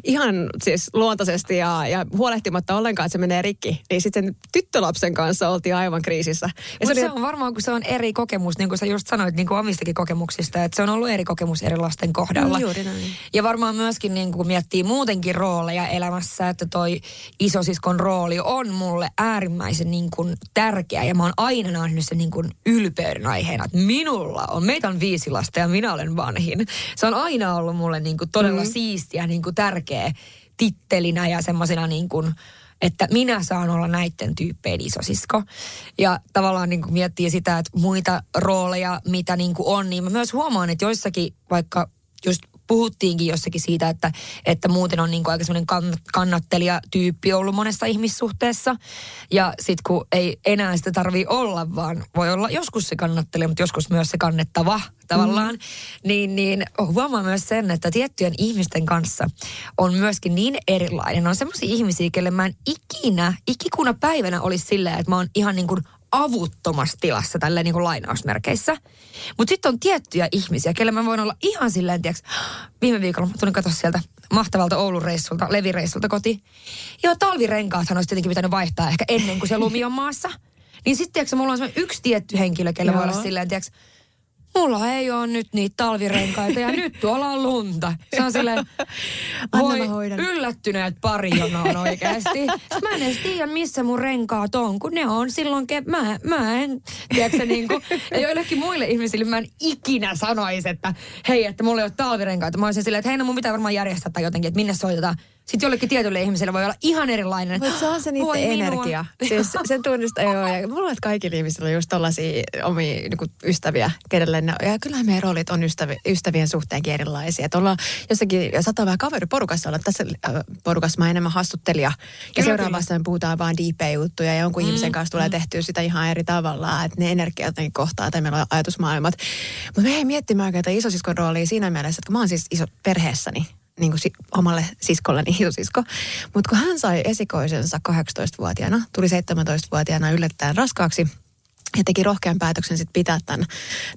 ihan siis luontaisesti ja, ja huolehtimatta ollenkaan, että se menee rikki. Niin sitten sen tyttölapsen kanssa oltiin aivan kriisissä. Ja Mutta oli- se on varmaan, kun se on eri kokemus, niin kuin sä just sanoit niin kuin omistakin kokemuksista, että se on ollut eri kokemus eri lasten kohdalla. Mm, juuri näin. Ja varmaan myöskin niin kuin miettii muutenkin rooleja elämässä, että toi isosiskon rooli on mulle äärimmäisen niin kuin tärkeä. Ja mä oon aina nähnyt sen niin kuin ylpeyden aiheena, että minulla on, meitä on viisi lasta ja minä olen vanhin. Se on aina ollut mulle niin kuin todella mm. siistiä, niin kuin tärkeä tittelinä ja semmoisena niin kuin, että minä saan olla näiden tyyppien isosisko. Ja tavallaan niin kuin miettii sitä, että muita rooleja, mitä niin kuin on, niin mä myös huomaan, että joissakin vaikka just puhuttiinkin jossakin siitä, että, että muuten on niin kuin aika semmoinen kann- kannattelija-tyyppi ollut monessa ihmissuhteessa. Ja sitten kun ei enää sitä tarvii olla, vaan voi olla joskus se kannattelija, mutta joskus myös se kannettava tavallaan, mm. niin, niin huomaa myös sen, että tiettyjen ihmisten kanssa on myöskin niin erilainen. On semmoisia ihmisiä, kelle mä en ikinä, ikikuna päivänä olisi silleen, että mä oon ihan niin kuin avuttomassa tilassa tälleen niin kuin lainausmerkeissä. Mutta sitten on tiettyjä ihmisiä, kelle mä voin olla ihan silleen, tiiäks, viime viikolla mä tulin katsoa sieltä mahtavalta Oulun reissulta, levireissulta kotiin. Joo, talvirenkaathan olisi tietenkin pitänyt vaihtaa ehkä ennen kuin se lumi on maassa. Niin sitten, tiedätkö, mulla on yksi tietty henkilö, kelle voi Joo. olla silleen, tiedätkö, mulla ei ole nyt niitä talvirenkaita ja nyt tuolla on lunta. Se on silleen, [laughs] voi yllättyneet pari on oikeasti. Mä en edes tiedä, missä mun renkaat on, kun ne on silloin, ke- mä, mä en, tiedätkö niin kuin, ja [laughs] joillekin muille ihmisille mä en ikinä sanoisi, että hei, että mulla ei ole talvirenkaita. Mä olisin silleen, että hei, no mun pitää varmaan järjestää tai jotenkin, että minne soitetaan. Sitten jollekin tietylle ihmiselle voi olla ihan erilainen. Mutta se on se niiden Voi minua. energia. Siis sen tunnistaa, joo. Ja mulla on, että kaikilla ihmisillä on just tollaisia omia niin ystäviä, kenelle ne, ja kyllähän meidän roolit on ystävi, ystävien suhteenkin erilaisia. Että ollaan jossakin, ja saattaa vähän kaveriporukassa olla. Tässä äh, porukassa mä enemmän hastuttelija. Ja seuraavassa me puhutaan vaan deepejä juttuja, ja jonkun mm, ihmisen kanssa tulee tehtyä sitä ihan eri tavalla, että ne energiat jotenkin kohtaa, tai meillä on ajatusmaailmat. Mutta me ei miettimään tätä isosiskon roolia siinä mielessä, että kun mä oon siis iso perheessäni, niin kuin si- omalle siskolleni [laughs] isosisko. Mutta kun hän sai esikoisensa 18-vuotiaana, tuli 17-vuotiaana yllättäen raskaaksi, ja teki rohkean päätöksen sitten pitää tämän,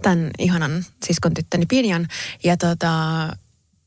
tämän ihanan siskon tyttöni Pinjan. Ja tota,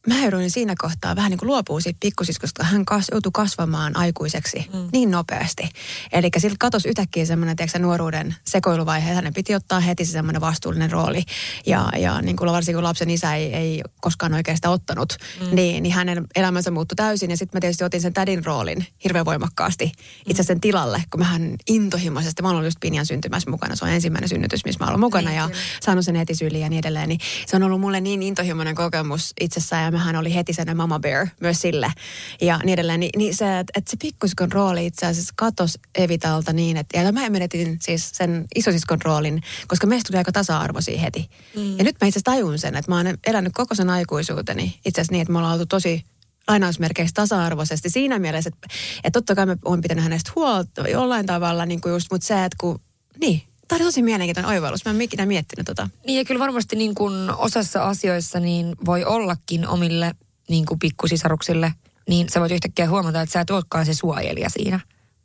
mä jouduin siinä kohtaa vähän niin kuin luopua siitä pikkusiskosta, hän kas, joutui kasvamaan aikuiseksi mm. niin nopeasti. Eli sillä katosi yhtäkkiä semmoinen, tiedätkö, nuoruuden sekoiluvaihe, hänen piti ottaa heti se semmoinen vastuullinen rooli. Ja, ja niin kuin varsinkin kun lapsen isä ei, ei koskaan sitä ottanut, mm. niin, niin hänen elämänsä muuttui täysin. Ja sitten mä tietysti otin sen tädin roolin hirveän voimakkaasti itse asiassa sen tilalle, kun mähän intohimoisesti, mä olen just Pinjan syntymässä mukana, se on ensimmäinen synnytys, missä mä olen mukana Niin, ja kyllä. saanut sen heti syliin ja niin edelleen. Niin se on ollut mulle niin intohimoinen kokemus itsessään ja mähän oli heti sen mama bear myös sille ja niin edelleen. Niin, niin se, että, että se pikkusiskon rooli itse asiassa katos Evitalta niin, että ja mä menetin siis sen isosiskon roolin, koska meistä tuli aika tasa-arvoisia heti. Mm. Ja nyt mä itse asiassa tajun sen, että mä oon elänyt koko sen aikuisuuteni itse asiassa niin, että me ollaan oltu tosi lainausmerkeissä tasa-arvoisesti siinä mielessä, että, että totta kai mä oon pitänyt hänestä huolta jollain tavalla, niin kuin just, mutta se, että kun, niin, tämä on tosi mielenkiintoinen oivallus. Mä en ikinä miettinyt tota. Niin ja kyllä varmasti niin kuin osassa asioissa niin voi ollakin omille niin kuin pikkusisaruksille, niin sä voit yhtäkkiä huomata, että sä et olekaan se suojelija siinä.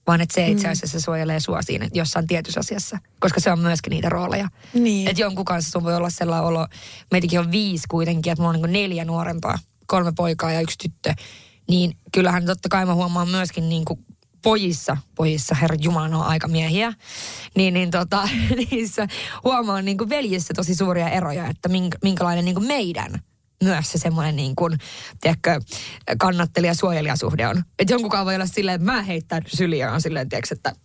vaan että se itse asiassa suojelee sua siinä jossain tietyssä asiassa, koska se on myöskin niitä rooleja. Niin. Että jonkun kanssa sun voi olla sellainen olo, meitäkin on viisi kuitenkin, että mulla on niin neljä nuorempaa, kolme poikaa ja yksi tyttö, niin kyllähän totta kai mä huomaan myöskin niin kuin pojissa, pojissa, herra Jumala, on aikamiehiä, niin, niin tota, [laughs] niissä huomaan niin kuin veljissä tosi suuria eroja, että minkä, minkälainen niin kuin meidän myös se semmoinen niin kuin, tiedätkö, kannattelija suojelijasuhde on. Että jonkun voi olla silleen, että mä heittän syliä on silleen, tiedätkö, että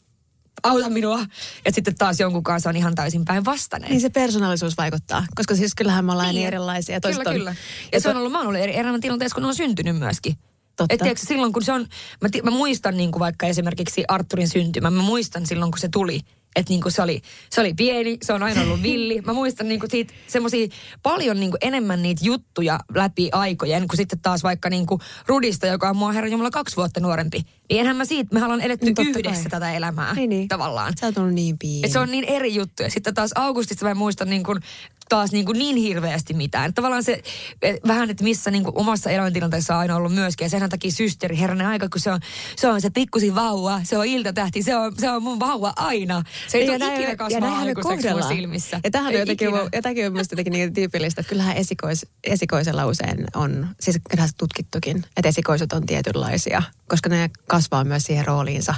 auta minua. Ja sitten taas jonkun kanssa on ihan täysin päinvastainen. Niin se persoonallisuus vaikuttaa, koska siis kyllähän me ollaan niin, Niin. erilaisia. Kyllä, on- kyllä. Ja se on ollut, mä oon ollut eri elämän tilanteessa, kun on syntynyt myöskin. Totta. Et tiedätkö, silloin kun se on, mä, mä muistan niin kuin vaikka esimerkiksi Arturin syntymä, mä muistan silloin kun se tuli, että niin kuin se, oli, se oli pieni, se on aina ollut villi. Mä muistan niin kuin siitä semmoisia paljon niin kuin enemmän niitä juttuja läpi aikojen, kuin sitten taas vaikka niin kuin Rudista, joka on mua herran Jumala kaksi vuotta nuorempi. Niin enhän mä siitä, me ollaan eletty Niin, yhdessä kai. tätä elämää Niin, niin. tavallaan. Sä oot ollut niin pieni. Et se on niin eri juttu. Ja sitten taas Augustista mä en muista niin kuin, taas niin, kuin niin hirveästi mitään. Tavallaan se eh, vähän, että missä niin kuin omassa elämäntilanteessa on aina ollut myöskin. Ja sen takia systeri, herranen aika, kun se on se, on se pikkusin vauva, se on iltatähti, se on, se on mun vauva aina. Se ei Ja tule ikinä kasvaa aikuiseksi mun silmissä. Ja tämähän on jotenkin, tämäkin on mielestäni jotenkin niin tyypillistä, että kyllähän esikois, esikoisella usein on, siis kyllähän se tutkittukin, että esikoiset on tietynlaisia, koska ne kasvaa myös siihen rooliinsa.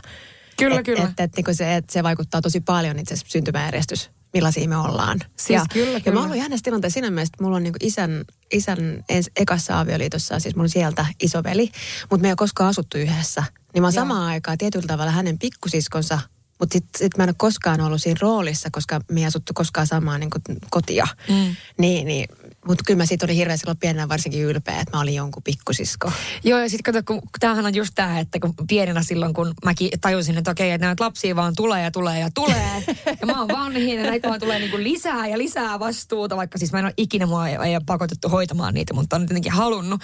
Kyllä, et, kyllä. Että et, niin se, et se vaikuttaa tosi paljon itse asiassa syntymäjärjestys, millaisia me ollaan. Siis ja, kyllä, ja kyllä. mä oon ollut jännässä tilanteessa siinä mielessä, että mulla on niin isän, isän ens, ekassa avioliitossa, siis mulla on sieltä isoveli, mutta me ei ole koskaan asuttu yhdessä. Niin mä oon samaan aikaan tietyllä tavalla hänen pikkusiskonsa, mutta sitten sit mä en ole koskaan ollut siinä roolissa, koska me ei asuttu koskaan samaa niin kotia. Mm. Niin, niin. Mutta kyllä mä siitä olin hirveän silloin pienenä varsinkin ylpeä, että mä olin jonkun pikkusisko. Joo, ja sitten kato, kun tämähän on just tämä, että kun pienenä silloin, kun mäkin tajusin, että okei, että näitä lapsia vaan tulee ja tulee ja tulee. ja mä oon vanhin ja näitä vaan tulee niinku lisää ja lisää vastuuta, vaikka siis mä en ole ikinä mua ei, ei ole pakotettu hoitamaan niitä, mutta on jotenkin halunnut.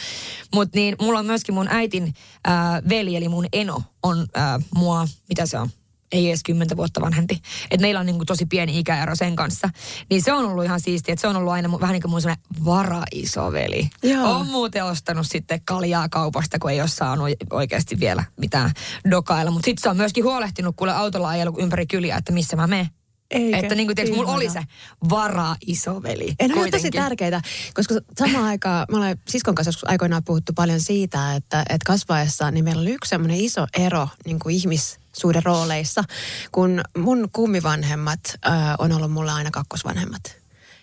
Mutta niin, mulla on myöskin mun äitin ää, veli, eli mun eno, on ää, mua, mitä se on? Ei edes kymmentä vuotta vanhempi. Että meillä on niinku tosi pieni ikäero sen kanssa. Niin se on ollut ihan siistiä, että se on ollut aina mu- vähän niin kuin mun semmoinen varaisoveli. Joo. On muuten ostanut sitten kaljaa kaupasta, kun ei ole saanut oikeasti vielä mitään dokailla. Mutta sitten se on myöskin huolehtinut kuule autolla ajellut ympäri kyliä, että missä mä menen. Eikä? Että niin kuin tiiäks, mulla oli se varaisoveli. En ole tosi tärkeitä, koska samaan aikaan, me ollaan siskon kanssa joskus aikoinaan puhuttu paljon siitä, että, että kasvaessa niin meillä oli yksi semmoinen iso ero niin kuin ihmissuuden rooleissa, kun mun kummivanhemmat äh, on ollut mulla aina kakkosvanhemmat.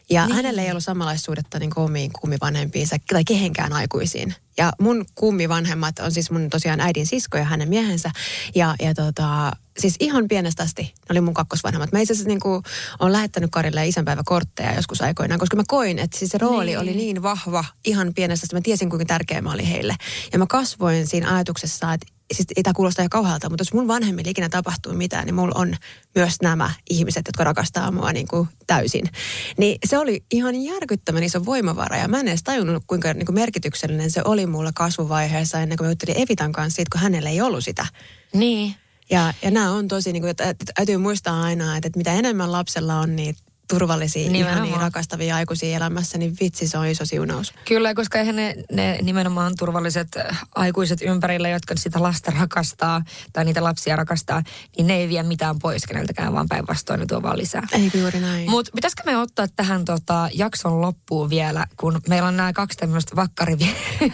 Ja niin. hänellä ei ollut samanlaista suhdetta niin kuin omiin kummivanhempiinsa tai kehenkään aikuisiin. Ja mun kummivanhemmat on siis mun tosiaan äidin sisko ja hänen miehensä. Ja, ja tota, siis ihan pienestä asti ne oli mun kakkosvanhemmat. Mä itse asiassa niin kuin, olen lähettänyt Karille isänpäiväkortteja joskus aikoinaan, koska mä koin, että siis se rooli niin. oli niin vahva ihan pienestä asti. Mä tiesin, kuinka tärkeä mä olin heille. Ja mä kasvoin siinä ajatuksessa, että siis ei tämä kuulosta ihan kauhealta, mutta jos mun vanhemmille ikinä tapahtuu mitään, niin mulla on myös nämä ihmiset, jotka rakastaa mua niin kuin täysin. Niin se oli ihan järkyttävän iso voimavara ja mä en edes tajunnut, kuinka niin kuin merkityksellinen se oli mulle kasvuvaiheessa ennen kuin mä juttelin Evitan kanssa siitä, kun hänellä ei ollut sitä. Niin. Ja, ja nämä on tosi, niin kuin, että, että täytyy muistaa aina, että, että mitä enemmän lapsella on niin turvallisia, Nimenomaan. ihania, rakastavia aikuisia elämässä, niin vitsi se on iso siunaus. Kyllä, koska eihän ne, ne nimenomaan turvalliset aikuiset ympärillä, jotka sitä lasta rakastaa tai niitä lapsia rakastaa, niin ne ei vie mitään pois keneltäkään, vaan päinvastoin ne tuo vaan lisää. Eikö juuri näin? Mutta pitäisikö me ottaa tähän tota, jakson loppuun vielä, kun meillä on nämä kaksi tämmöistä vakkari...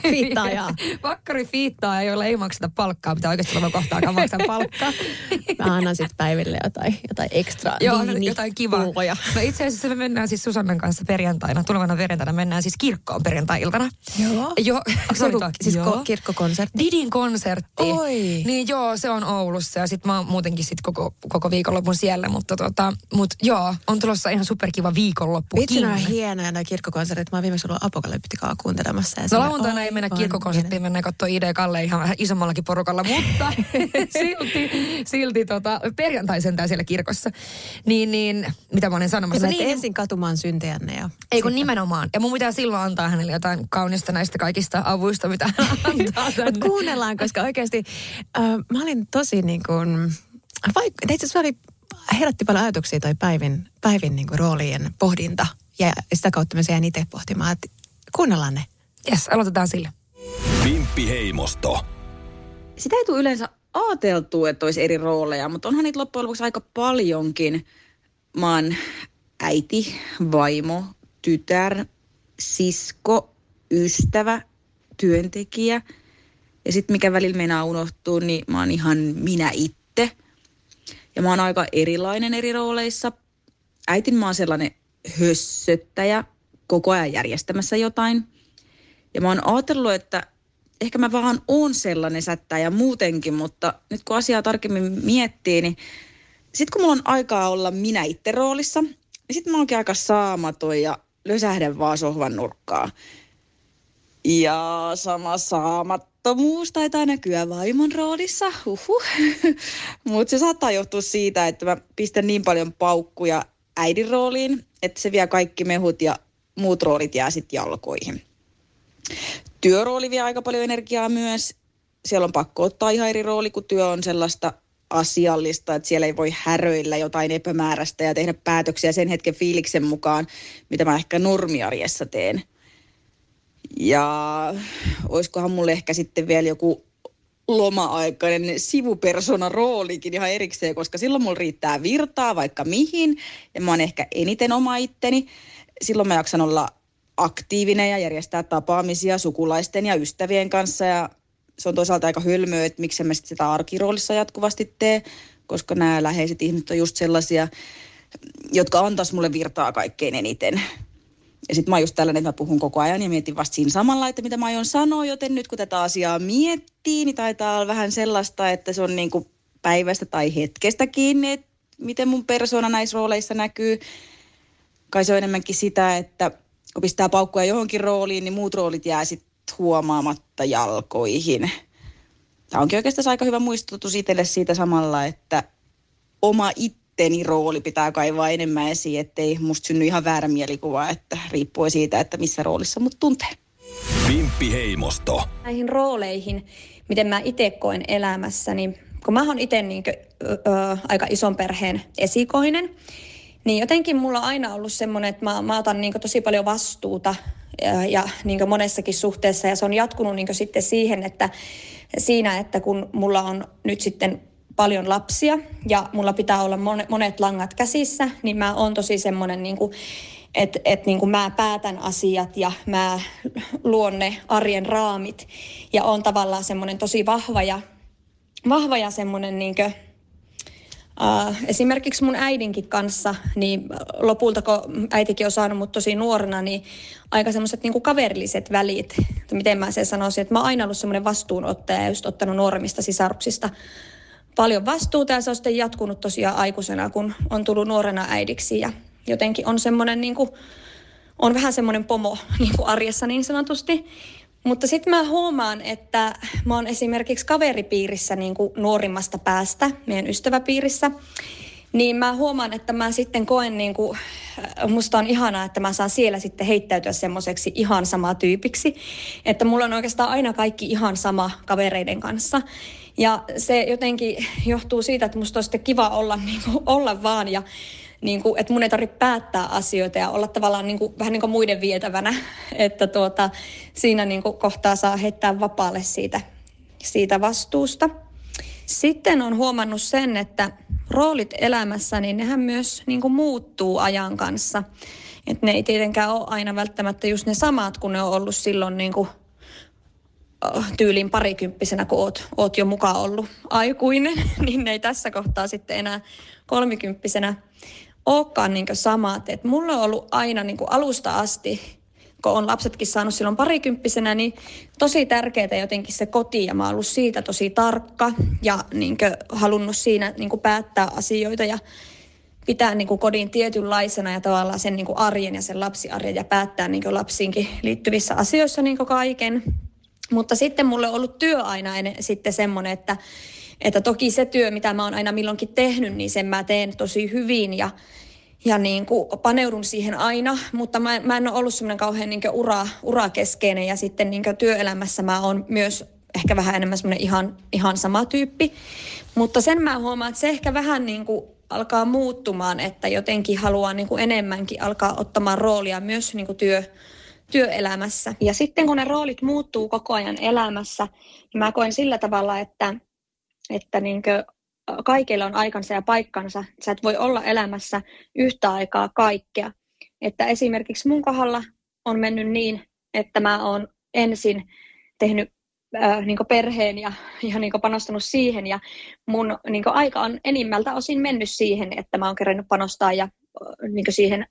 Fiittaajaa. [laughs] Vakkarifiittaa, joilla ei makseta palkkaa, mitä oikeasti olla kohtaakaan [laughs] maksaa palkkaa. Mä annan sitten päiville jotain, jotain ekstra Joo, viini- jotain kivaa. [laughs] Itse asiassa me mennään siis Susannan kanssa perjantaina, tulevana perjantaina mennään siis kirkkoon perjantai-iltana. Joo. Joo. Onko se siis Joo. ko- kirkkokonsertti? Didin konsertti. Oi. Niin joo, se on Oulussa ja sit mä oon muutenkin sit koko, koko viikonlopun siellä, mutta tota, mut joo, on tulossa ihan superkiva viikonloppu. Vitsi, on hienoja nämä kirkkokonsertit. Mä oon viimeksi ollut Apokalyptikaa kuuntelemassa. Ja No lauantaina ei mennä kirkkokonserttiin, mennään katsoa ID Kalle ihan vähän isommallakin porukalla, mutta [laughs] silti, silti tota, perjantai sentään siellä kirkossa. Niin, niin, mitä mä olin Te sanomassa? menette Niin, ensin katumaan syntejänne ja... ei kun nimenomaan. Ja mun pitää silloin antaa hänelle jotain kaunista näistä kaikista avuista, mitä hän antaa Mut kuunnellaan, koska oikeasti äh, mä olin tosi niin kuin... Vaik- itse asiassa oli, herätti paljon ajatuksia toi päivin, päivin niin kuin roolien pohdinta. Ja sitä kautta mä jäin itse pohtimaan, että kuunnellaan ne. Yes, aloitetaan sillä. Vimppi Heimosto. sitä ei tule yleensä ajateltu, että olisi eri rooleja, mutta onhan niitä loppujen lopuksi aika paljonkin. Mä oon äiti, vaimo, tytär, sisko, ystävä, työntekijä. Ja sitten mikä välillä meinaa unohtuu, niin mä oon ihan minä itse. Ja mä oon aika erilainen eri rooleissa. Äitin mä oon sellainen hössöttäjä, koko ajan järjestämässä jotain. Ja mä oon ajatellut, että ehkä mä vaan oon sellainen sättäjä muutenkin, mutta nyt kun asiaa tarkemmin miettii, niin sitten kun mulla on aikaa olla minä itse roolissa, sitten mä oonkin aika saamaton ja lösähden vaan sohvan nurkkaa. Ja sama saamattomuus taitaa näkyä vaimon roolissa, uhuh. [laughs] Mutta se saattaa johtua siitä, että mä pistän niin paljon paukkuja äidin rooliin, että se vie kaikki mehut ja muut roolit jää sitten jalkoihin. Työrooli vie aika paljon energiaa myös. Siellä on pakko ottaa ihan eri rooli, kun työ on sellaista asiallista, että siellä ei voi häröillä jotain epämääräistä ja tehdä päätöksiä sen hetken fiiliksen mukaan, mitä mä ehkä normiarjessa teen. Ja olisikohan mulle ehkä sitten vielä joku loma-aikainen sivupersona roolikin ihan erikseen, koska silloin mulla riittää virtaa vaikka mihin ja mä oon ehkä eniten oma itteni. Silloin mä jaksan olla aktiivinen ja järjestää tapaamisia sukulaisten ja ystävien kanssa ja se on toisaalta aika hölmöä, että miksi mä sitä arkiroolissa jatkuvasti tee, koska nämä läheiset ihmiset on just sellaisia, jotka antaisi mulle virtaa kaikkein eniten. Ja sitten mä oon just tällainen, että mä puhun koko ajan ja mietin vasta siinä samalla, että mitä mä aion sanoa, joten nyt kun tätä asiaa miettii, niin taitaa olla vähän sellaista, että se on niin kuin päivästä tai hetkestä kiinni, että miten mun persona näissä rooleissa näkyy. Kai se on enemmänkin sitä, että kun pistää paukkuja johonkin rooliin, niin muut roolit jää sitten huomaamatta jalkoihin. Tämä onkin oikeastaan aika hyvä muistutus itselle siitä samalla, että oma itteni rooli pitää kaivaa enemmän esiin, ettei musta synny ihan väärä mielikuva, että riippuu siitä, että missä roolissa mut tuntee. Vimppi Heimosto. Näihin rooleihin, miten mä itse koen elämässä, niin kun mä oon itse niin aika ison perheen esikoinen, niin jotenkin mulla on aina ollut semmoinen, että mä, mä otan niin tosi paljon vastuuta ja, niin monessakin suhteessa. Ja se on jatkunut niin sitten siihen, että siinä, että kun mulla on nyt sitten paljon lapsia ja mulla pitää olla monet langat käsissä, niin mä oon tosi semmoinen, niin että et niin mä päätän asiat ja mä luon ne arjen raamit. Ja on tavallaan semmoinen tosi vahva ja, vahva ja semmoinen niin kuin, Uh, esimerkiksi mun äidinkin kanssa, niin lopulta kun äitikin on saanut mut tosi nuorena, niin aika semmoiset niin kaverilliset välit, että miten mä sen sanoisin, että mä oon aina ollut semmoinen vastuunottaja ja just ottanut nuoremmista sisaruksista paljon vastuuta ja se on sitten jatkunut tosiaan aikuisena, kun on tullut nuorena äidiksi ja jotenkin on semmoinen niin kuin, on vähän semmoinen pomo [laughs] niin kuin arjessa niin sanotusti. Mutta sitten mä huomaan, että mä oon esimerkiksi kaveripiirissä niin kuin nuorimmasta päästä, meidän ystäväpiirissä, niin mä huomaan, että mä sitten koen, niin kuin, äh, musta on ihanaa, että mä saan siellä sitten heittäytyä semmoiseksi ihan sama tyypiksi. Että mulla on oikeastaan aina kaikki ihan sama kavereiden kanssa. Ja se jotenkin johtuu siitä, että musta on sitten kiva olla, niin kuin, olla vaan ja niin kuin, että mun ei tarvitse päättää asioita ja olla tavallaan niin kuin, vähän niin kuin muiden vietävänä, [laughs] että tuota, siinä niin kuin kohtaa saa heittää vapaalle siitä, siitä vastuusta. Sitten on huomannut sen, että roolit elämässä, niin nehän myös niin kuin muuttuu ajan kanssa. Että ne ei tietenkään ole aina välttämättä just ne samat, kun ne on ollut silloin niin kuin tyylin parikymppisenä, kun oot, oot jo mukaan ollut aikuinen, [laughs] niin ne ei tässä kohtaa sitten enää kolmikymppisenä olekaan niin samat. Et mulla on ollut aina niin alusta asti, kun on lapsetkin saanut silloin parikymppisenä, niin tosi tärkeää jotenkin se koti ja mä oon ollut siitä tosi tarkka ja niin halunnut siinä niin päättää asioita ja pitää niin kodin tietynlaisena ja tavallaan sen niin arjen ja sen lapsiarjen ja päättää niin lapsiinkin liittyvissä asioissa niin kaiken. Mutta sitten mulle on ollut työ aina sitten semmoinen, että että toki se työ, mitä mä oon aina milloinkin tehnyt, niin sen mä teen tosi hyvin ja, ja niin kuin paneudun siihen aina, mutta mä, mä en ole ollut semmoinen kauhean niin ura, urakeskeinen ja sitten niin työelämässä mä oon myös ehkä vähän enemmän semmoinen ihan, ihan sama tyyppi. Mutta sen mä huomaan, että se ehkä vähän niin kuin alkaa muuttumaan, että jotenkin haluaa niin kuin enemmänkin alkaa ottamaan roolia myös niin kuin työ, työelämässä. Ja sitten kun ne roolit muuttuu koko ajan elämässä, niin mä koen sillä tavalla, että että niinkö kaikilla on aikansa ja paikkansa. Sä et voi olla elämässä yhtä aikaa kaikkea. Että esimerkiksi mun kohdalla on mennyt niin, että mä oon ensin tehnyt äh, niin perheen ja, ja niin panostanut siihen. Ja mun niin aika on enimmältä osin mennyt siihen, että mä oon kerännyt panostaa ja niin siihen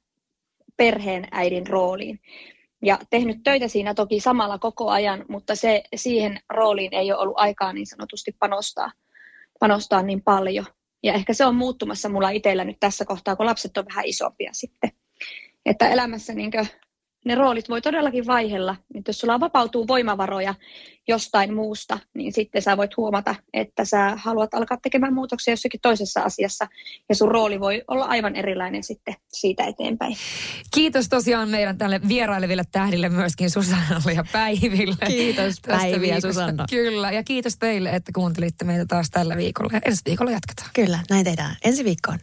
perheen äidin rooliin. Ja tehnyt töitä siinä toki samalla koko ajan, mutta se, siihen rooliin ei ole ollut aikaa niin sanotusti panostaa, panostaa niin paljon. Ja ehkä se on muuttumassa mulla itsellä nyt tässä kohtaa, kun lapset on vähän isompia sitten. Että elämässä niin ne roolit voi todellakin vaihella. Että jos sulla vapautuu voimavaroja jostain muusta, niin sitten sä voit huomata, että sä haluat alkaa tekemään muutoksia jossakin toisessa asiassa. Ja sun rooli voi olla aivan erilainen sitten siitä eteenpäin. Kiitos tosiaan meidän tälle vieraileville tähdille myöskin Susannalle ja Päiville. Kiitos Päivi ja Susanna. Kyllä, ja kiitos teille, että kuuntelitte meitä taas tällä viikolla. Ja ensi viikolla jatketaan. Kyllä, näin tehdään. Ensi viikkoon.